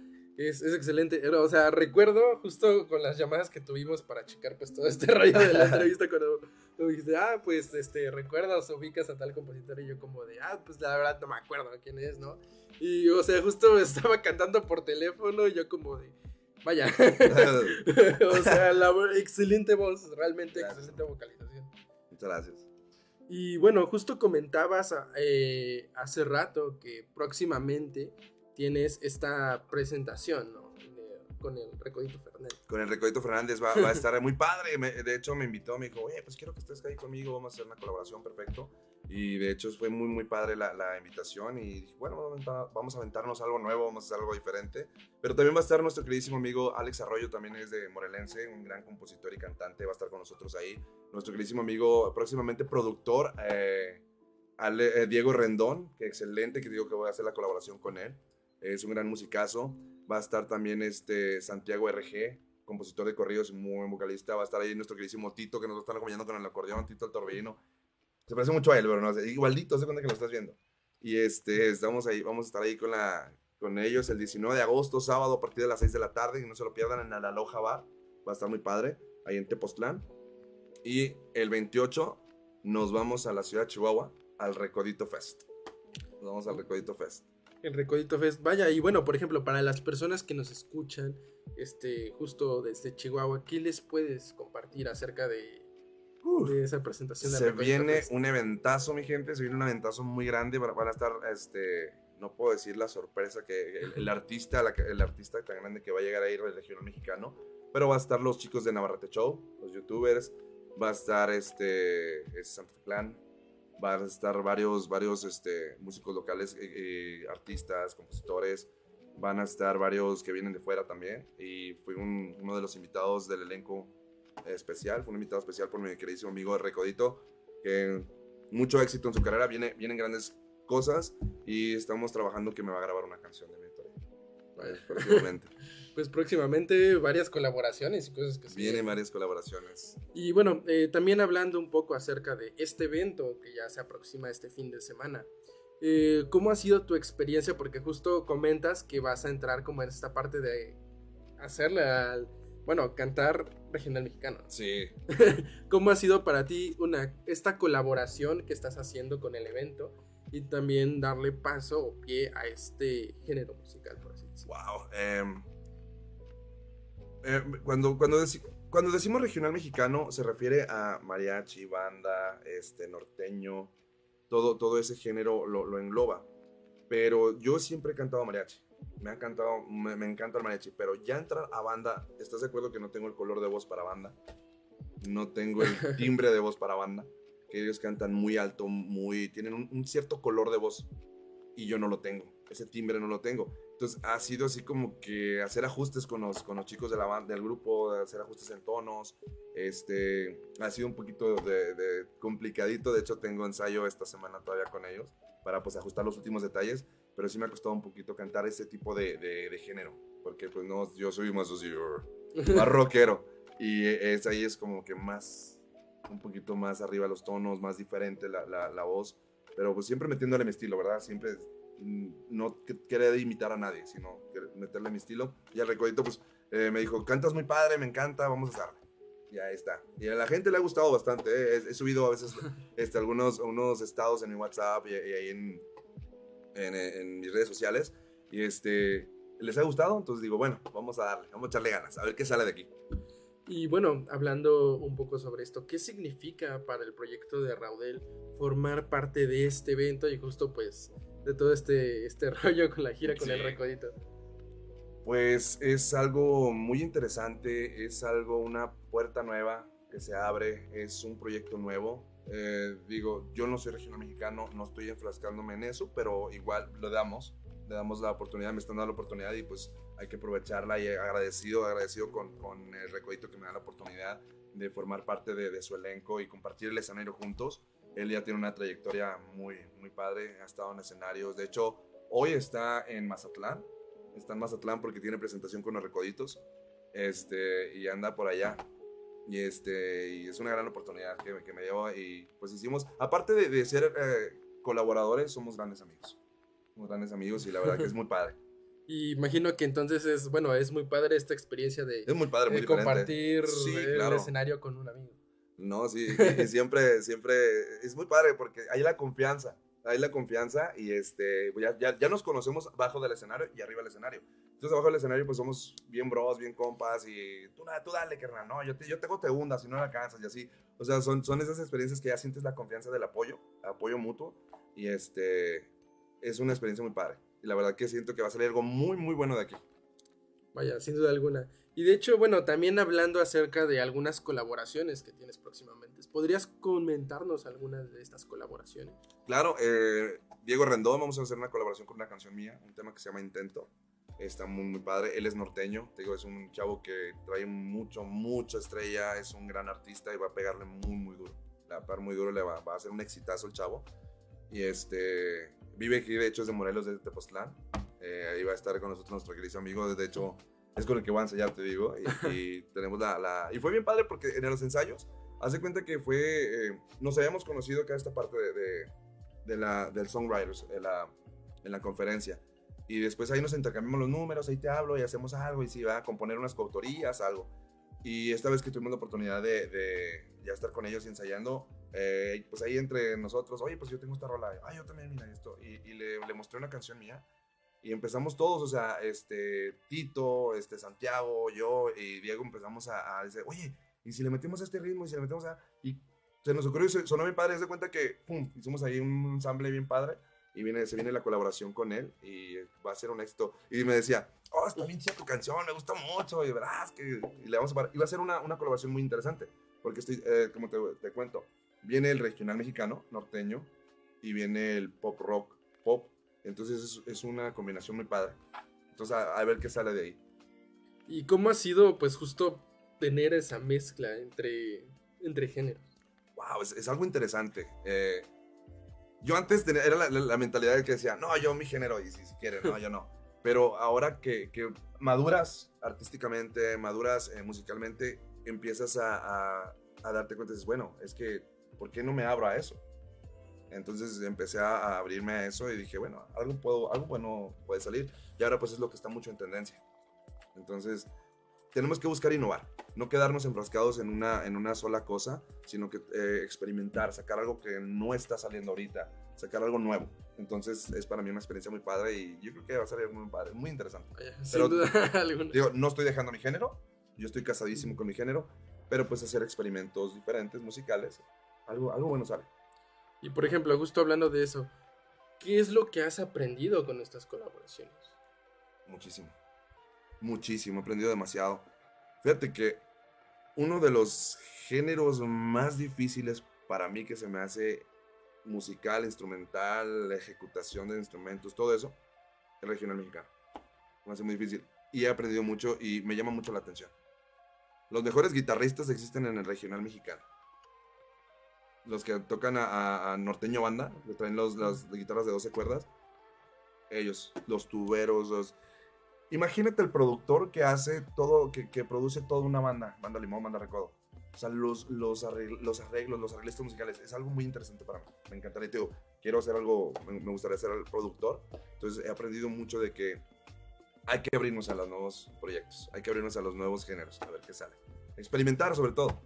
es, es excelente. Pero, O sea, recuerdo justo con las llamadas que tuvimos para checar pues todo este rollo de la entrevista cuando tú dijiste, ah, pues, este, recuerdas ubicas a tal compositor y yo como de, ah, pues la verdad no me acuerdo quién es, ¿no? Y, o sea, justo estaba cantando por teléfono y yo como de, vaya. o sea, la excelente voz, realmente Gracias. excelente vocalización. Muchas gracias. Y bueno, justo comentabas eh, hace rato que próximamente tienes esta presentación, ¿no? Con el Recodito Fernández. Con el Recodito Fernández va, va a estar muy padre. Me- de hecho, me invitó, me dijo, oye, pues quiero que estés ahí conmigo, vamos a hacer una colaboración, perfecto. Y de hecho fue muy, muy padre la, la invitación y dije, bueno, vamos a aventarnos algo nuevo, vamos a hacer algo diferente. Pero también va a estar nuestro queridísimo amigo Alex Arroyo, también es de Morelense, un gran compositor y cantante, va a estar con nosotros ahí. Nuestro queridísimo amigo, próximamente productor, eh, Ale- eh, Diego Rendón, que excelente, que digo que voy a hacer la colaboración con él. Es un gran musicazo. Va a estar también este Santiago RG, compositor de corridos, muy buen vocalista. Va a estar ahí nuestro queridísimo Tito, que nos está acompañando con el acordeón, Tito el Torbellino. Se parece mucho a él, pero no sé, igualito, se cuenta que lo estás viendo. Y este, estamos ahí, vamos a estar ahí con, la, con ellos el 19 de agosto, sábado, a partir de las 6 de la tarde. Y no se lo pierdan en la Loja Bar. Va a estar muy padre, ahí en Tepoztlán. Y el 28 nos vamos a la ciudad de Chihuahua, al Recodito Fest. Nos vamos al Recodito Fest. El Recodito Fest. Vaya, y bueno, por ejemplo, para las personas que nos escuchan, este, justo desde Chihuahua, ¿qué les puedes compartir acerca de, de esa presentación del Se Recodito viene Fest? un eventazo, mi gente. Se viene un eventazo muy grande. Van a estar, este, no puedo decir la sorpresa que el, el artista, la- el artista tan grande que va a llegar a ir del regional mexicano. Pero va a estar los chicos de Navarrete Show, los youtubers. Va a estar este, es Santa Clan. Va a estar varios, varios este, músicos locales, eh, eh, artistas, compositores. Van a estar varios que vienen de fuera también. Y fui un- uno de los invitados del elenco especial. Fue un invitado especial por mi queridísimo amigo Recodito. Que mucho éxito en su carrera. Viene, vienen grandes cosas. Y estamos trabajando que me va a grabar una canción de mi. Próximamente. Pues próximamente varias colaboraciones y cosas que se Vienen varias colaboraciones. Y bueno, eh, también hablando un poco acerca de este evento que ya se aproxima este fin de semana. eh, ¿Cómo ha sido tu experiencia? Porque justo comentas que vas a entrar como en esta parte de hacerle al, bueno, cantar regional mexicano. Sí. ¿Cómo ha sido para ti una, esta colaboración que estás haciendo con el evento y también darle paso o pie a este género musical, por así decirlo? Wow. Em, cuando, cuando, deci- cuando decimos regional mexicano, se refiere a mariachi, banda, este, norteño, todo, todo ese género lo, lo engloba. Pero yo siempre he cantado mariachi. Me ha encantado, me, me encanta el mariachi. Pero ya entrar a banda, ¿estás de acuerdo que no tengo el color de voz para banda? No tengo el timbre de voz para banda. Que ellos cantan muy alto, muy. tienen un- un cierto color de voz. Y yo no lo tengo. Ese timbre no lo tengo. Entonces ha sido así como que hacer ajustes con los, con los chicos de la banda, del grupo, hacer ajustes en tonos. Este, ha sido un poquito de, de complicadito. De hecho, tengo ensayo esta semana todavía con ellos para pues ajustar los últimos detalles. Pero sí me ha costado un poquito cantar ese tipo de, de- de género. Porque pues no, yo soy más así, más rockero. Y es, ahí es como que más, un poquito más arriba los tonos, más diferente la, la, la voz. Pero pues siempre metiéndole mi estilo, ¿verdad? Siempre no que- querer imitar a nadie, sino meterle mi estilo. Y al recodito, pues eh, me dijo, cantas muy padre, me encanta, vamos a hacerle. Y ahí está. Y a la gente le ha gustado bastante. ¿eh? He, he subido a veces este, algunos unos estados en mi WhatsApp y, y ahí en, en, en mis redes sociales. Y este, les ha gustado, entonces digo, bueno, vamos a darle, vamos a echarle ganas, a ver qué sale de aquí. Y bueno, hablando un poco sobre esto, ¿qué significa para el proyecto de Raudel formar parte de este evento y justo pues de todo este, este rollo con la gira con Sí. el recodito? Pues es algo muy interesante, es algo, una puerta nueva que se abre, es un proyecto nuevo. Eh, digo, yo no soy regional mexicano, no estoy enfrascándome en eso, pero igual lo damos, le damos la oportunidad, me están dando la oportunidad y pues hay que aprovecharla y agradecido, agradecido con, con el recodito que me da la oportunidad de formar parte de, de su elenco y compartir el escenario juntos. Él ya tiene una trayectoria muy, muy padre, ha estado en escenarios, de hecho, hoy está en Mazatlán, está en Mazatlán porque tiene presentación con los Recoditos este, y anda por allá. Y, este, y es una gran oportunidad que, me- que me dio y pues hicimos, aparte de, de ser eh, colaboradores, somos grandes amigos. Somos grandes amigos y la verdad que es muy padre. Y imagino que entonces es, bueno, es muy padre esta experiencia de, Es muy padre, muy de diferente. compartir Sí, el claro. escenario con un amigo. No, sí, y, y siempre, siempre es muy padre porque hay la confianza, hay la confianza y este, ya, ya, ya nos conocemos bajo del escenario y arriba del escenario. Entonces abajo del escenario pues somos bien bros, bien compas y tú, na- tú dale, carnal, no, yo te, yo tengo segunda, si no la alcanzas y así. O sea, son, son esas experiencias que ya sientes la confianza del apoyo, apoyo mutuo y este, es una experiencia muy padre. Y la verdad que siento que va a salir algo muy, muy bueno de aquí. Vaya, sin duda alguna. Y de hecho, bueno, también hablando acerca de algunas colaboraciones que tienes próximamente, ¿podrías comentarnos algunas de estas colaboraciones? Claro, eh, Diego Rendón, vamos a hacer una colaboración con una canción mía, un tema que se llama Intento. Está muy, muy padre. Él es norteño, te digo, es un chavo que trae mucho, mucha estrella, es un gran artista y va a pegarle muy, muy duro. Le va a pegar muy duro, le va, va a hacer un exitazo el chavo. Y este, vive aquí, de hecho, es de Morelos, de Tepoztlán. Eh, ahí va a estar con nosotros nuestro querido amigo, de hecho, es con el que voy a ensayar, te digo. Y, y tenemos la, la- Y fue bien padre porque en los ensayos, hace cuenta que fue. eh, nos habíamos conocido acá esta parte de, de, de la, del Songwriters, en la, en la conferencia. Y después ahí nos intercambiamos los números, ahí te hablo y hacemos algo, y si va a componer unas coautorías, algo. Y esta vez que tuvimos la oportunidad de, de ya estar con ellos ensayando, eh, pues ahí entre nosotros, oye, pues yo tengo esta rola, ay, yo también, mira esto. Y, y le, le mostré una canción mía. Y empezamos todos, o sea, este, Tito, este, Santiago, yo y Diego empezamos a, decir, oye, ¿y si le metemos a este ritmo? ¿Y si le metemos a...? Y se nos ocurrió y sonó bien padre, se cuenta que, pum, hicimos ahí un ensamble bien padre y viene, se viene la colaboración con él y va a ser un éxito. Y me decía, oh, está bien chida tu canción, me gusta mucho, y verás que... Y le vamos a parar. Y va a ser una, una colaboración muy interesante, porque estoy, eh, como te cuento, viene el regional mexicano, norteño, y viene el pop rock, pop. Entonces es, es una combinación muy padre. Entonces a, a ver qué sale de ahí. ¿Y cómo ha sido, pues, justo tener esa mezcla entre, entre géneros? Wow, es, es algo interesante. Eh, yo antes tenía, era la, la- la mentalidad de que decía, no, yo mi género, y si, si quieren, no, yo no. Pero ahora que, que maduras artísticamente, maduras eh, musicalmente, empiezas a, a- a darte cuenta, dices, bueno, es que, ¿por qué no me abro a eso? Entonces empecé a, abrirme a eso y dije, bueno, algo, puedo, algo bueno puede salir. Y ahora pues es lo que está mucho en tendencia. Entonces, tenemos que buscar innovar, no quedarnos enfrascados en una, en una sola cosa, sino que eh, experimentar, sacar algo que no está saliendo ahorita, sacar algo nuevo. Entonces es para mí una experiencia muy padre y yo creo que va a salir muy padre, muy interesante. Vaya, Pero- sin duda alguna. Digo, no estoy dejando mi género, yo estoy casadísimo con mi género, pero pues hacer experimentos diferentes, musicales, algo, algo bueno sale. Y por ejemplo, justo hablando de eso, ¿qué es lo que has aprendido con estas colaboraciones? Muchísimo. Muchísimo. He aprendido demasiado. Fíjate que uno de los géneros más difíciles para mí que se me hace musical, instrumental, la ejecutación de instrumentos, todo eso, el regional mexicano. Me hace muy difícil. Y he aprendido mucho y me llama mucho la atención. Los mejores guitarristas existen en el regional mexicano. Los que tocan a, norteño banda, que traen los, las guitarras de 12 cuerdas, ellos, los tuberos, los... Imagínate el productor que hace todo, que, que produce toda una banda, banda limón, banda recodo. O sea, los, los, arregl- los arreglos, los arreglistas musicales, es algo muy interesante para mí. Me encantaría, te digo, quiero hacer algo, me gustaría ser el productor. Entonces he aprendido mucho de que hay que abrirnos a los nuevos proyectos, hay que abrirnos a los nuevos géneros, a ver qué sale. Experimentar sobre todo.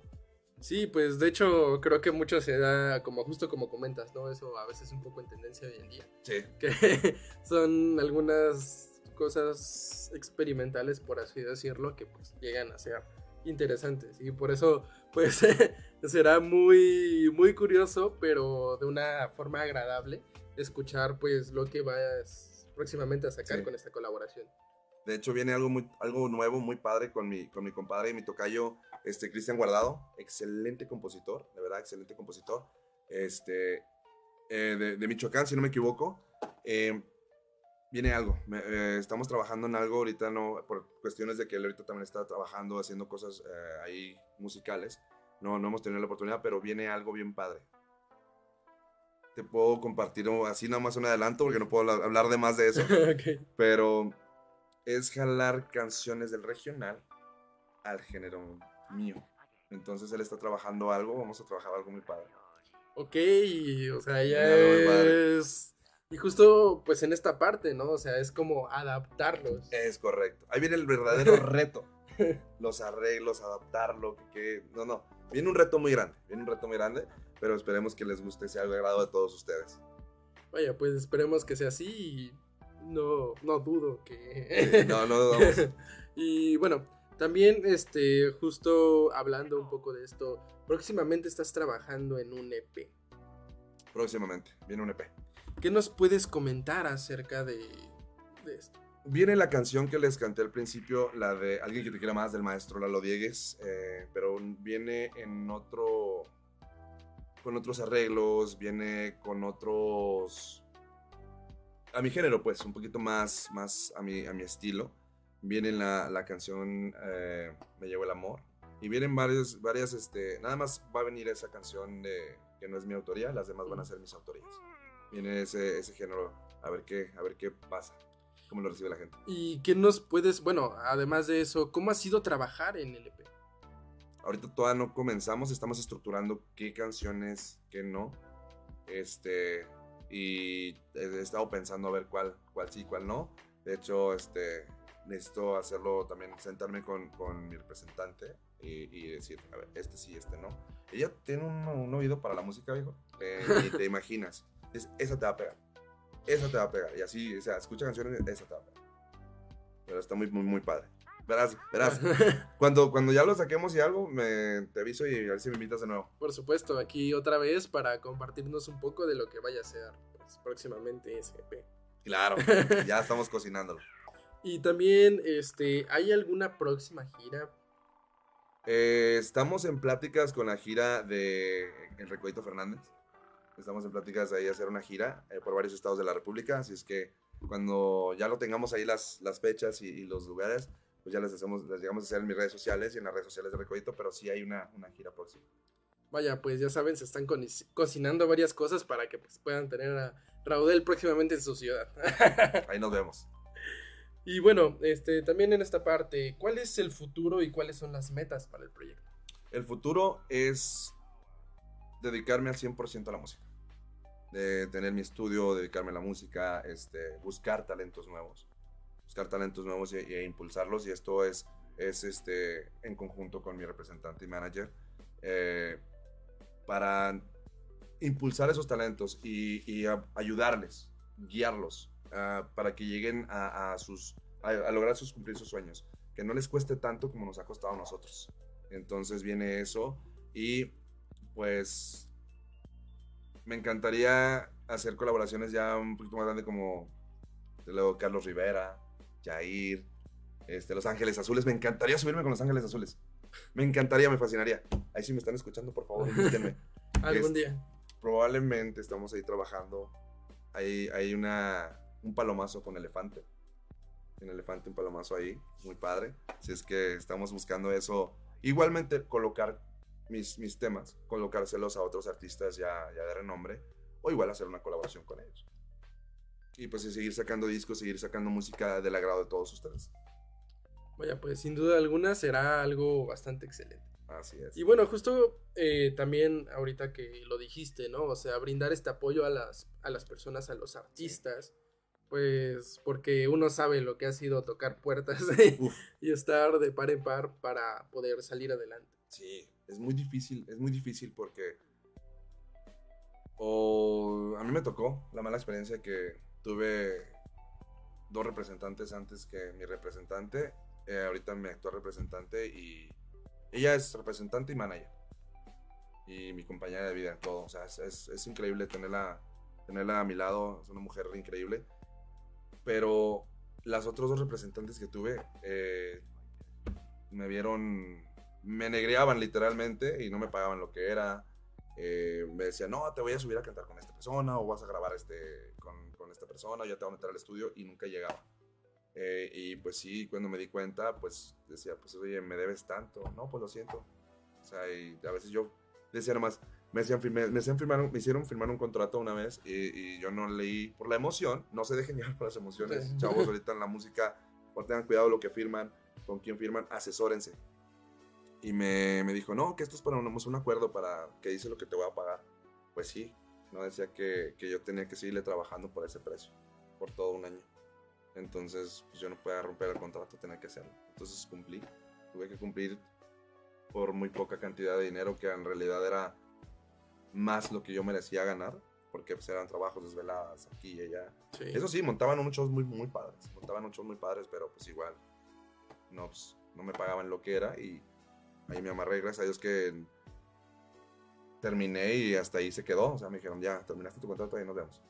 Sí, pues de hecho creo que mucho se da como justo como comentas, ¿no? Eso a veces es un poco en tendencia hoy en día. Sí. Que son algunas cosas experimentales, por así decirlo, que pues llegan a ser interesantes. Y por eso, pues, será muy, muy curioso, pero de una forma agradable, escuchar pues lo que vayas próximamente a sacar Sí. con esta colaboración. De hecho, viene algo, muy, algo nuevo, muy padre con mi, con mi compadre y mi tocayo, este, Cristian Guardado. Excelente compositor, de verdad, excelente compositor. Este, eh, de, de Michoacán, si no me equivoco. Eh, viene algo. Me- eh, estamos trabajando en algo ahorita, no, por cuestiones de que él ahorita también está trabajando, haciendo cosas ahí musicales. No, no hemos tenido la oportunidad, pero viene algo bien padre. Te puedo compartir oh, así nada más un adelanto porque no puedo hablar- de más de eso pero es jalar canciones del regional al género mío. Entonces él está trabajando algo, vamos a trabajar algo muy padre. Ok, o sea, ya es... Y justo pues en esta parte, ¿no? O sea, es como adaptarlos. Es correcto. Ahí viene el verdadero reto. Los arreglos, adaptarlo, que, que- no, no. Viene un reto muy grande, viene un reto muy grande, pero esperemos que les guste, sea de agrado de todos ustedes. Vaya, pues esperemos que sea así y no, no dudo que... No, no dudamos. y bueno, también este, justo hablando un poco de esto, próximamente estás trabajando en un EP. Próximamente, viene un EP. ¿Qué nos puedes comentar acerca de, de esto? Viene la canción que les canté al principio, la de Alguien que te quiera más, del maestro Lalo Diegues, eh, pero viene en otro, con otros arreglos, viene con otros, a mi género pues, un poquito más, más a, mi, a mi estilo. Viene la, la canción eh, Me llevo el amor, y vienen varias, varias, este, nada más va a venir esa canción de, que no es mi autoría, las demás van a ser mis autorías. Viene ese, ese género, a ver qué, a ver qué pasa, cómo lo recibe la gente. ¿Y qué nos puedes, bueno, además de eso, cómo ha sido trabajar en el EP? Ahorita todavía no comenzamos, estamos estructurando qué canciones, qué no. Este, y he estado pensando a ver cuál, cuál sí, cuál no. De hecho, este, necesito hacerlo también, sentarme con, con mi representante y, y decir, a ver, este sí, este no. Ella tiene un, un oído para la música, viejo, eh, ni te imaginas. Es, esa te va a pegar, esa te va a pegar. Y así, o sea, escucha canciones, esa te va a pegar. Pero está muy, muy, muy padre. Verás, verás. Cuando, cuando ya lo saquemos y algo, me, te aviso y a ver si me invitas de nuevo. Por supuesto, aquí otra vez para compartirnos un poco de lo que vaya a ser pues, próximamente EP. Claro, ya estamos cocinándolo. Y también, este, ¿hay alguna próxima gira? Eh, estamos en pláticas con la gira de El Recoito Fernández. Estamos en pláticas de ahí hacer una gira eh, por varios estados de la República. Así es que cuando ya lo tengamos ahí las, las fechas y, y los lugares, pues ya les hacemos, les llegamos a hacer en mis redes sociales y en las redes sociales de Recoito, pero sí hay una, una gira próxima. Vaya, pues ya saben, se están co- cocinando varias cosas para que pues, puedan tener a Raudel próximamente en su ciudad. Ahí nos vemos. Y bueno, este, también en esta parte, ¿cuál es el futuro y cuáles son las metas para el proyecto? El futuro es dedicarme al 100% a la música. De tener mi estudio, dedicarme a la música, este, buscar talentos nuevos. Buscar talentos nuevos y impulsarlos. Y esto es, es este, en conjunto con mi representante y manager. eh, para impulsar esos talentos y, ayudarles, guiarlos, ah, para que lleguen a, a sus, a, a lograr sus, cumplir sus sueños. Que no les cueste tanto como nos ha costado a nosotros. Entonces viene eso y pues me encantaría hacer colaboraciones ya un poquito más grandes como luego Carlos Rivera, Jair, este, Los Ángeles Azules. Me encantaría subirme con Los Ángeles Azules. Me encantaría, me fascinaría. Ahí sí me están escuchando, por favor, invítenme. Algún día. Probablemente estamos ahí trabajando. Hay, hay una, un palomazo con elefante. Un elefante, un palomazo ahí, muy padre. Si es que estamos buscando eso. Igualmente colocar mis, mis temas, colocárselos a otros artistas ya, ya de renombre, o igual hacer una colaboración con ellos. Y pues y seguir sacando discos, seguir sacando música del agrado de todos ustedes. Vaya, pues sin duda alguna será algo bastante excelente. Así es. Y bueno, justo eh, también ahorita que lo dijiste, ¿no? O sea, brindar este apoyo a las, a las personas, a los artistas, pues porque uno sabe lo que ha sido tocar puertas y estar de par en par para poder salir adelante. Sí, es muy difícil, es muy difícil porque o a mí me tocó la mala experiencia que tuve dos representantes antes que mi representante. eh, ahorita mi actual representante y ella es representante y manager. Y mi compañera de vida, todo. O sea, es, es- es increíble tenerla, tenerla a mi lado. Es una mujer increíble. Pero las otros dos representantes que tuve eh, me vieron, me negreaban literalmente y no me pagaban lo que era. Eh, me decían, no, te voy a subir a cantar con esta persona o vas a grabar este, con, con esta persona, ya te voy a meter al estudio y nunca llegaba. Eh, y pues sí, cuando me di cuenta, pues decía, pues oye, me debes tanto. No, pues lo siento. O sea, y a veces yo decía nomás, me, hacían, firme- me, hacían firmar, me hicieron firmar un contrato una vez y, y yo no leí por la emoción. No se dejen llevar por las emociones. Sí. Chavos, ahorita en la música, pues tengan cuidado lo que firman, con quién firman, asesórense. Y me, me dijo, no, que esto es para un, un acuerdo para que dice lo que te voy a pagar. Pues sí, no decía que, que yo tenía que seguirle trabajando por ese precio, por todo un año. Entonces, pues yo no podía romper el contrato, tenía que hacerlo. Entonces cumplí. Tuve que cumplir por muy poca cantidad de dinero, que en realidad era más lo que yo merecía ganar, porque pues, eran trabajos desveladas aquí y allá. Sí. Eso sí, montaban unos shows muy, muy padres. Montaban unos shows muy padres, pero pues igual. No, pues, no me pagaban lo que era y ahí me amarré. Gracias a Dios que terminé y hasta ahí se quedó. O sea, me dijeron, ya, terminaste tu contrato, ahí nos vemos.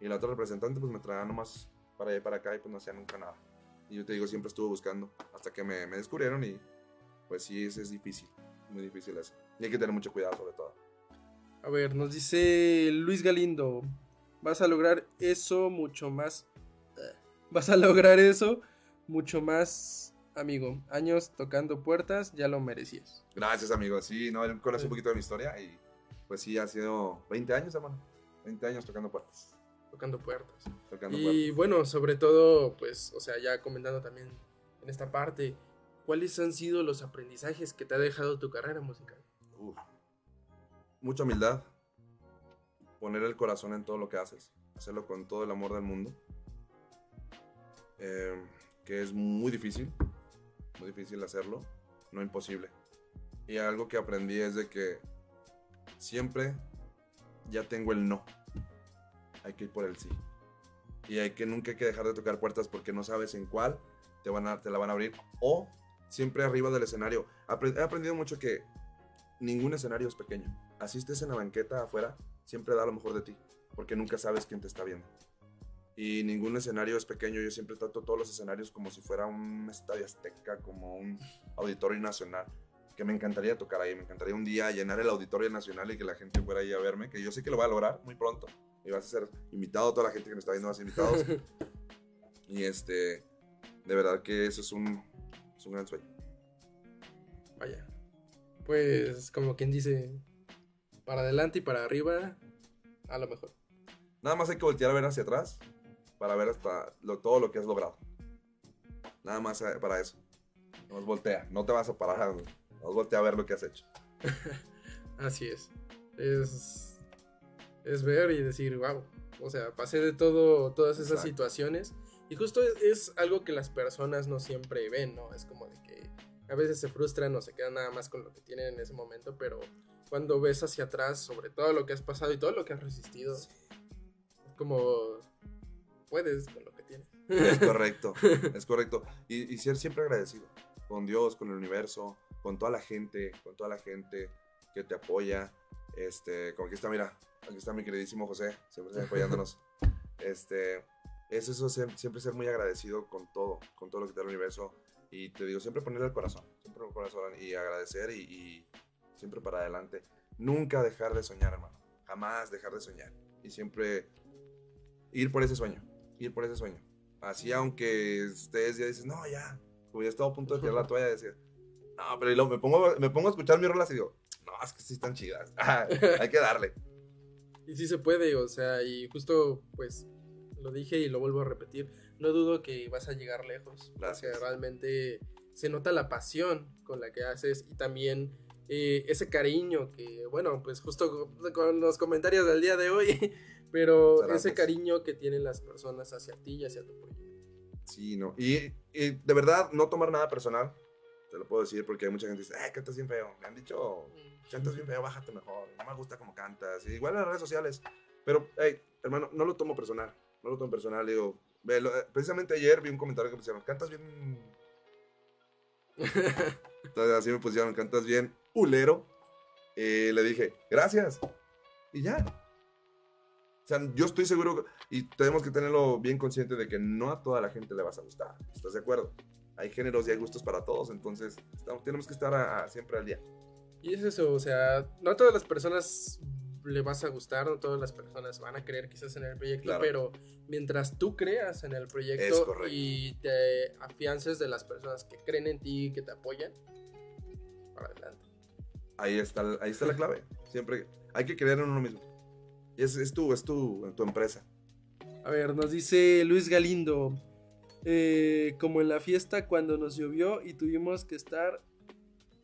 Y la otra representante, pues me traía nomás para allá y para acá y pues no hacía nunca nada. Y yo te digo, siempre estuve buscando hasta que me, me descubrieron y pues sí, es, es difícil. Muy difícil eso. Y hay que tener mucho cuidado sobre todo. A ver, nos dice Luis Galindo. Vas a lograr eso mucho más. eh, Vas a lograr eso mucho más, amigo. Años tocando puertas, ya lo merecías. Gracias, amigo. Sí, no, él conoce un poquito de mi historia y pues sí, ha sido 20 años, hermano. 20 años tocando puertas. Tocando puertas. Tocando Y puertas. bueno, sobre todo, pues, o sea, ya comentando también en esta parte, ¿cuáles han sido los aprendizajes que te ha dejado tu carrera musical? Uf. Mucha humildad. Poner el corazón en todo lo que haces. Hacerlo con todo el amor del mundo. Eh, que es muy difícil. Muy difícil hacerlo. No imposible. Y algo que aprendí es de que siempre ya tengo el no. Hay que ir por el sí. Y hay que nunca hay que dejar de tocar puertas porque no sabes en cuál te, van a, te la van a abrir. O siempre arriba del escenario. He aprendido mucho que ningún escenario es pequeño. Así estés en la banqueta afuera, siempre da lo mejor de ti, porque nunca sabes quién te está viendo. Y ningún escenario es pequeño. Yo siempre trato todos los escenarios como si fuera un estadio azteca, como un auditorio nacional. Que me encantaría tocar ahí. Me encantaría un día llenar el auditorio nacional y que la gente fuera ahí a verme. Que yo sé que lo va a lograr muy pronto. Y vas a ser invitado, toda la gente que nos está viendo vas a ser invitados. y este, de verdad que eso es un, es un gran sueño. Vaya. Pues, como quien dice, para adelante y para arriba, a lo mejor. Nada más hay que voltear a ver hacia atrás para ver hasta lo- todo lo que has logrado. Nada más eh, para eso. No voltea, no te vas a parar. No voltea a ver lo que has hecho. Así es. Es, es ver y decir, wow. O sea, pasé de todo, todas esas Exacto. situaciones. Y justo es, es algo que las personas no siempre ven, ¿no? Es como de que a veces se frustran o se quedan nada más con lo que tienen en ese momento, pero cuando ves hacia atrás sobre todo lo que has pasado y todo lo que has resistido, es como puedes con lo que tienes. Es correcto, es correcto. Y, y ser siempre agradecido con Dios, con el universo, con toda la gente, con toda la gente que te apoya. Este, como aquí está, mira, aquí está mi queridísimo José, siempre está apoyándonos. Este, es eso, siempre ser muy agradecido con todo, con todo lo que te da el universo. Y te digo, siempre ponerle el corazón, siempre el corazón y agradecer y, y siempre para adelante. Nunca dejar de soñar, hermano. Jamás dejar de soñar. Y siempre ir por ese sueño, ir por ese sueño. Así, aunque estés ya dices, no, ya, ya estaba a punto de tirar la toalla, decir, no, pero y luego me pongo, me pongo a escuchar mis rolas y digo, no, es que sí están chidas, hay que darle. Y sí se puede, o sea, y justo pues lo dije y lo vuelvo a repetir, no dudo que vas a llegar lejos. Gracias. Porque realmente se nota la pasión con la que haces y también eh, ese cariño que, bueno, pues justo con- los comentarios del día de hoy, pero Muchas ese gracias. cariño que tienen las personas hacia ti y hacia tu proyecto. Sí, no. Y, y de verdad, no tomar nada personal, te lo puedo decir, porque hay mucha gente que dice, eh, cantas bien feo. Me han dicho, cantas bien feo, bájate mejor. No me gusta cómo cantas. Y igual en las redes sociales. Pero, hey, hermano, no lo tomo personal. No lo tomo personal. Digo, eh, precisamente ayer vi un comentario que pusieron, cantas bien... Entonces así me pusieron, cantas bien ulero. Y le dije, gracias. Y ya. O sea, yo estoy seguro, y tenemos que tenerlo bien consciente de que no a toda la gente le vas a gustar. ¿Estás de acuerdo? Hay géneros y hay gustos para todos, entonces estamos- tenemos que estar a- a- siempre al día. Y es eso, o sea, no a todas las personas le vas a gustar, no todas las personas van a creer quizás en el proyecto, Claro. pero mientras tú creas en el proyecto y te afiances de las personas que creen en ti y que te apoyan, para adelante. Ahí está, ahí está la clave. Siempre hay que creer en uno mismo. Y es, es tu, es tu, tu empresa. A ver, nos dice Luis Galindo, eh, como en la fiesta cuando nos llovió y tuvimos que estar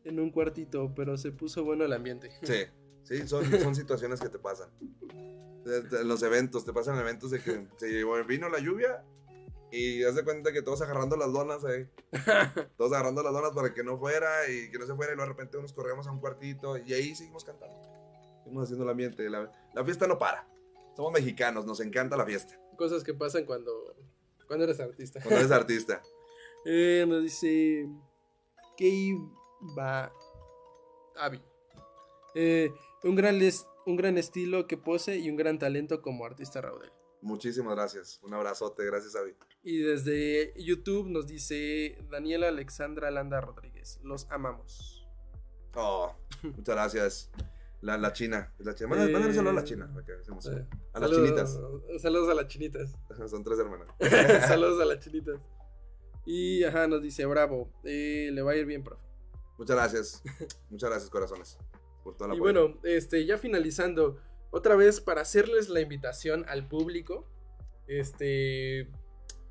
en un cuartito, pero se puso bueno el ambiente. Sí, sí, son, son situaciones que te pasan. Los eventos, te pasan eventos de que se vino la lluvia y haz de cuenta que todos agarrando las donas ahí. Todos agarrando las donas para que no fuera y que no se fuera y luego de repente nos corríamos a un cuartito y ahí seguimos cantando. Seguimos haciendo el ambiente. La, la fiesta no para. Somos mexicanos, nos encanta la fiesta. Cosas que pasan cuando, cuando eres artista. Cuando eres artista. Eh, nos dice Keiba Avi. Eh, un, gran les- un gran estilo que pose y un gran talento como artista Raudel. Muchísimas gracias. Un abrazote. Gracias, Avi. Y desde YouTube nos dice Daniela Alexandra Landa Rodríguez. Los amamos. Oh, muchas gracias. La, la china. La china. Eh, Mándale mándale un saludo a la china. Eh, A las saludos- chinitas. Saludos a las chinitas. Son tres hermanas. saludos a las chinitas. Y ajá, nos dice Bravo. eh, le va a ir bien, profe. Muchas gracias. Muchas gracias, corazones. Por toda la Y bueno, este, ya finalizando, otra vez para hacerles la invitación al público, este,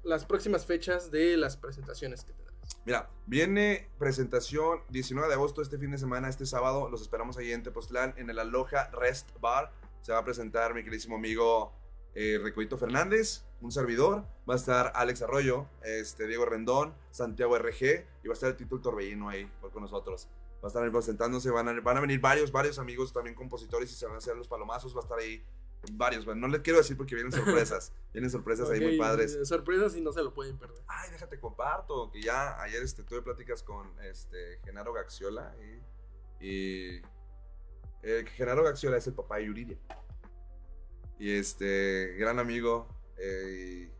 las próximas fechas de las presentaciones que tendrás. Mira, viene presentación 19 de agosto, este fin de semana, este sábado. Los esperamos ahí en Tepoztlán, en el Aloha Rest Bar. Se va a presentar mi queridísimo amigo eh, Fernández, un servidor. Va a estar Alex Arroyo, este, Diego Rendón, Santiago RG y va a estar el título Torbellino ahí con nosotros. Va a estar presentándose, van a, van a venir varios, varios amigos también compositores y se van a hacer los palomazos. Va a estar ahí varios. bueno, no les quiero decir porque vienen sorpresas. vienen sorpresas ahí muy padres. Sorpresas y no se lo pueden perder. Ay, déjate comparto, que ya ayer este, tuve pláticas con este, Genaro Gaxiola y, y eh, Genaro Gaxiola es el papá de Yuridia. Y este, gran amigo, eh,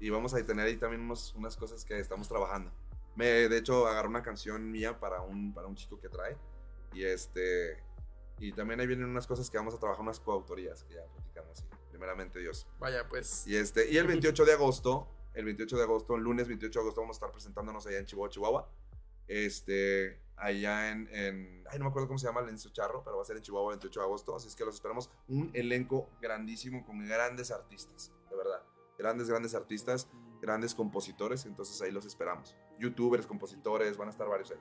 y, y vamos a tener ahí también unos- unas cosas que estamos trabajando. Me, de hecho, agarré una canción mía para un, para un chico que trae, y este, y también ahí vienen unas cosas que vamos a trabajar, unas coautorías que ya platicamos, sí, primeramente Dios. Vaya, pues. Y, este, y el 28 de agosto, el 28 de agosto, el lunes 28 de agosto, vamos a estar presentándonos allá en Chihuahua, Chihuahua. Este, allá en, en- ay, no me acuerdo cómo se llama el Enzo Charro, pero va a ser en Chihuahua el 28 de agosto. Así es que los esperamos. Un elenco grandísimo con grandes artistas, de verdad. Grandes, grandes artistas, grandes compositores. Entonces ahí los esperamos. Youtubers, compositores, van a estar varios ahí.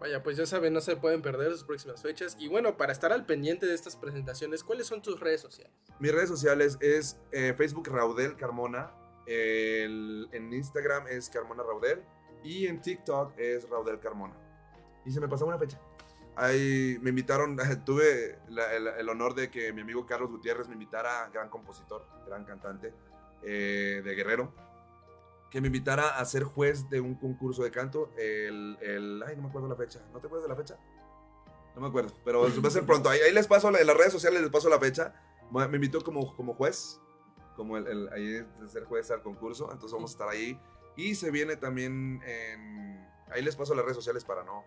Vaya, pues ya saben, no se pueden perder sus próximas fechas. Y bueno, para estar al pendiente de estas presentaciones, ¿cuáles son tus redes sociales? Mis redes sociales es eh, Facebook Raudel Carmona, el- en Instagram es Carmona Raudel y en TikTok es Raudel Carmona. Y se me pasó una fecha. Ahí me invitaron, tuve el honor de que mi amigo Carlos Gutiérrez me invitara, gran compositor, gran cantante eh, de Guerrero, que me invitara a ser juez de un concurso de canto. El, el- ay, no me acuerdo la fecha. ¿No te acuerdas de la fecha? No me acuerdo, pero va a ser pronto. Ahí, ahí les paso, en las redes sociales les paso la fecha. Me invitó como, como juez, como el, el- ahí de ser juez al concurso. Entonces vamos a estar ahí. Y se viene también en... Ahí les paso las redes sociales para no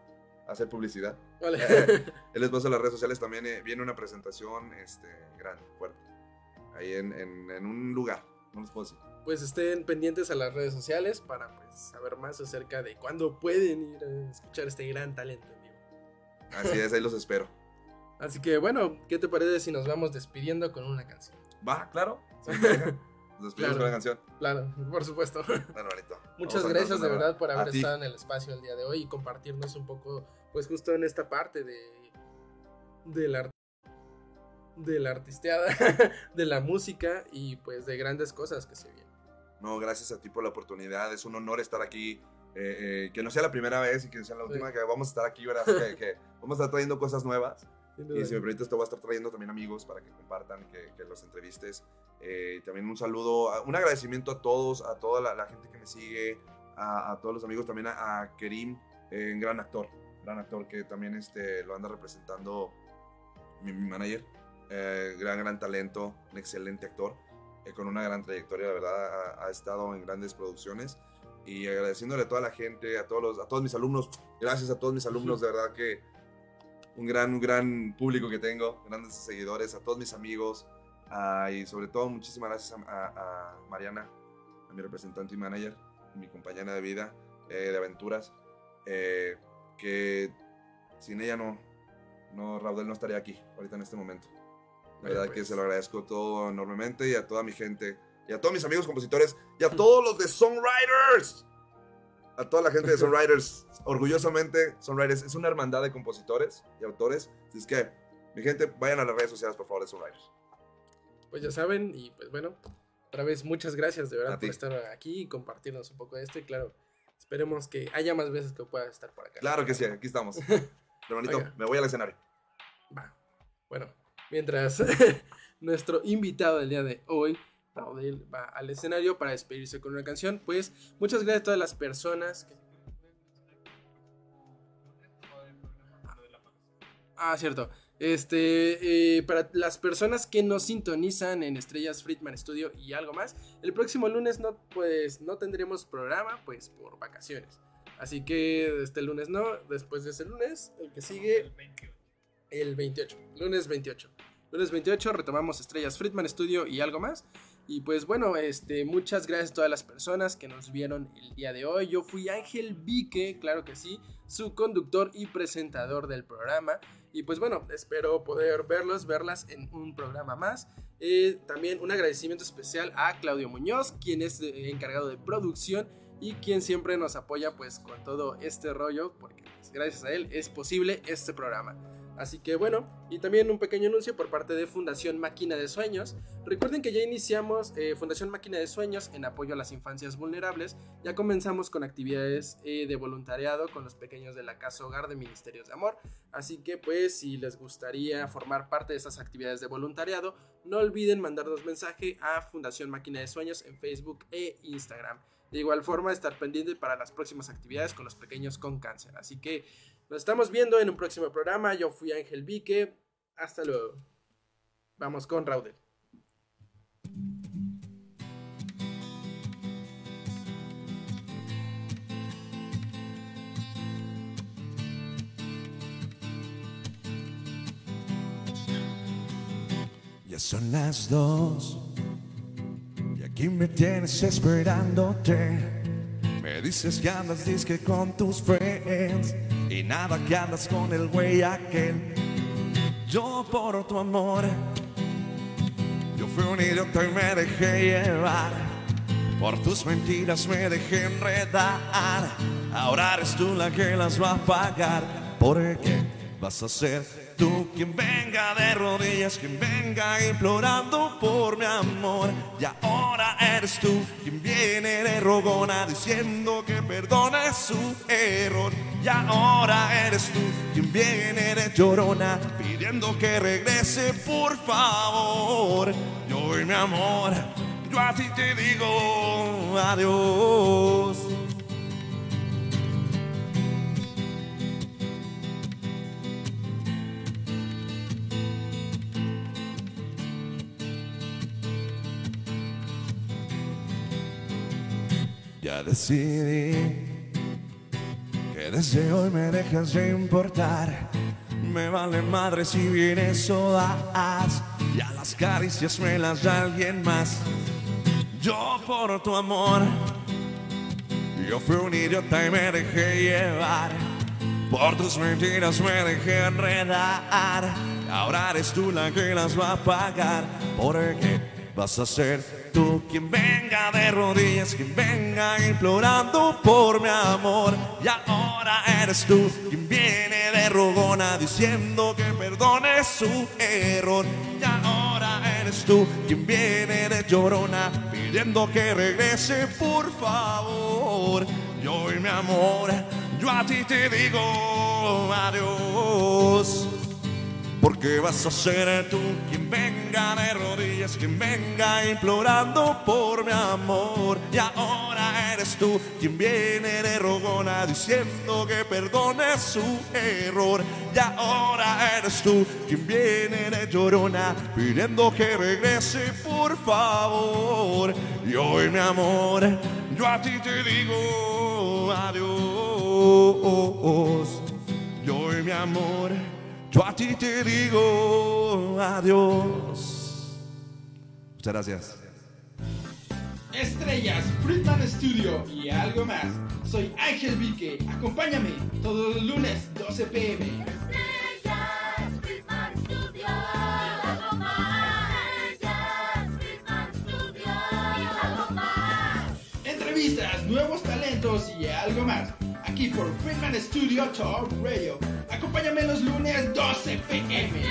hacer publicidad. Vale. Ahí les paso las redes sociales también. eh, viene una presentación este, grande, fuerte. Ahí en, en- en un lugar. No les puedo decir. Pues estén pendientes a las redes sociales para pues saber más acerca de cuándo pueden ir a escuchar este gran talento en vivo. Así es, ahí los espero. Así que bueno, ¿qué te parece si nos vamos despidiendo con una canción? Va, claro. Sí. Nos despedimos Claro. con la canción. Claro, por supuesto. Bueno, bonito. Muchas Vamos gracias de verdad por haber estado en el espacio el día de hoy y compartirnos un poco, pues justo en esta parte de de la art- de la artisteada, de la música y pues de grandes cosas que se vienen. No, gracias a ti por la oportunidad. Es un honor estar aquí. eh, eh, que no sea la primera vez y que sea la última que vamos a estar aquí, que, que vamos a estar trayendo cosas nuevas. Y si me permites, te voy a estar trayendo también amigos para que compartan, que, que los entrevistes. Eh, también un saludo, a- un agradecimiento a todos, a toda la, la gente que me sigue, a, a todos los amigos, también a, a Kerim, eh, un gran actor, gran actor que también este, lo anda representando mi, mi manager. Eh, gran, gran talento, un excelente actor, eh, con una gran trayectoria, la verdad, ha, ha estado en grandes producciones. Y agradeciéndole a toda la gente, a todos, los, a todos mis alumnos, gracias a todos mis alumnos, de verdad que un gran, un gran público que tengo, grandes seguidores, a todos mis amigos, ah, y sobre todo muchísimas gracias a, a- a Mariana, a mi representante y manager, mi compañera de vida, eh, de aventuras, eh, que sin ella no, no, Raudel no estaría aquí ahorita en este momento. La verdad que pues. se lo agradezco todo enormemente y a toda mi gente, y a todos mis amigos compositores, y a todos los de Songwriters. A toda la gente de Songwriters, orgullosamente, Songwriters es una hermandad de compositores y autores. Así es que, mi gente, vayan a las redes sociales, por favor, de Songwriters. Pues ya saben, y pues bueno, otra vez muchas gracias de verdad por estar aquí y compartirnos un poco de esto. Y claro, esperemos que haya más veces que puedas estar por acá. Claro que sí, aquí estamos. Hermanito, Oiga. me voy al escenario. Va. Bueno, mientras nuestro invitado del día de hoy, Raudel, va al escenario para despedirse con una canción, pues muchas gracias a todas las personas que... Ah, cierto. Este, eh, para las personas que nos sintonizan en Estrellas Friedman Studio y algo más, el próximo lunes no, pues, no tendremos programa, pues por vacaciones. Así que este lunes no, después de ese lunes, el que sigue, el 28, lunes 28. Lunes 28 retomamos Estrellas Friedman Studio y algo más. Y pues bueno, este, muchas gracias a todas las personas que nos vieron el día de hoy. Yo fui Ángel Vique, claro que sí, su conductor y presentador del programa. Y pues bueno, espero poder verlos, verlas en un programa más. Eh, también un agradecimiento especial a Claudio Muñoz, quien es eh, encargado de producción y quien siempre nos apoya pues con todo este rollo, porque pues, gracias a él es posible este programa. Así que bueno, y también un pequeño anuncio por parte de Fundación Máquina de Sueños. Recuerden que ya iniciamos eh, Fundación Máquina de Sueños en apoyo a las infancias vulnerables. Ya comenzamos con actividades eh, de voluntariado con los pequeños de la Casa Hogar de Ministerios de Amor. Así que pues si les gustaría formar parte de estas actividades de voluntariado, no olviden mandarnos mensaje a Fundación Máquina de Sueños en Facebook e Instagram. De igual forma, estar pendiente para las próximas actividades con los pequeños con cáncer. Así que nos estamos viendo en un próximo programa. Yo fui Ángel Vique. Hasta luego. Vamos con Raudel. Ya son las dos y aquí me tienes esperándote. Me dices que andas disque con tus friends y nada que andas con el güey aquel. Yo por tu amor, yo fui un idiota y me dejé llevar. Por tus mentiras me dejé enredar. Ahora eres tú la que las va a pagar. Porque vas a ser tú quien venga de rodillas, quien venga implorando por mi amor. Y ahora eres tú quien viene de rogona diciendo que perdone su error. Y ahora eres tú quien viene de llorona pidiendo que regrese por favor. Yo y mi amor, yo a ti te digo adiós. Ya decidí que desde hoy me dejas de importar. Me vale madre si vienes o das. Y a las caricias me las da alguien más. Yo por tu amor, yo fui un idiota y me dejé llevar. Por tus mentiras me dejé enredar. Ahora eres tú la que las va a pagar. Porque vas a ser tú quien venga de rodillas, quien venga implorando por mi amor. Y ahora eres tú quien viene de rogona diciendo que perdone su error. Y ahora eres tú quien viene de llorona pidiendo que regrese por favor. Y mi amor, yo a ti te digo adiós. Porque vas a ser tú quien venga de rodillas, quien venga implorando por mi amor. Y ahora eres tú quien viene de rogona diciendo que perdone su error. Y ahora eres tú quien viene de llorona pidiendo que regrese por favor. Y hoy mi amor, yo a ti te digo adiós. Y hoy mi amor, yo a ti te digo adiós. Muchas gracias. Estrellas, Friedman Studio y algo más. Soy Ángel Vique. Acompáñame todos los lunes 12 pm. Estrellas, Friedman Studio. Y algo más. Estrellas, Friedman Studio. Y algo más. Entrevistas, nuevos talentos y algo más aquí por Freeman Studio Talk Radio. Acompáñame los lunes 12 pm.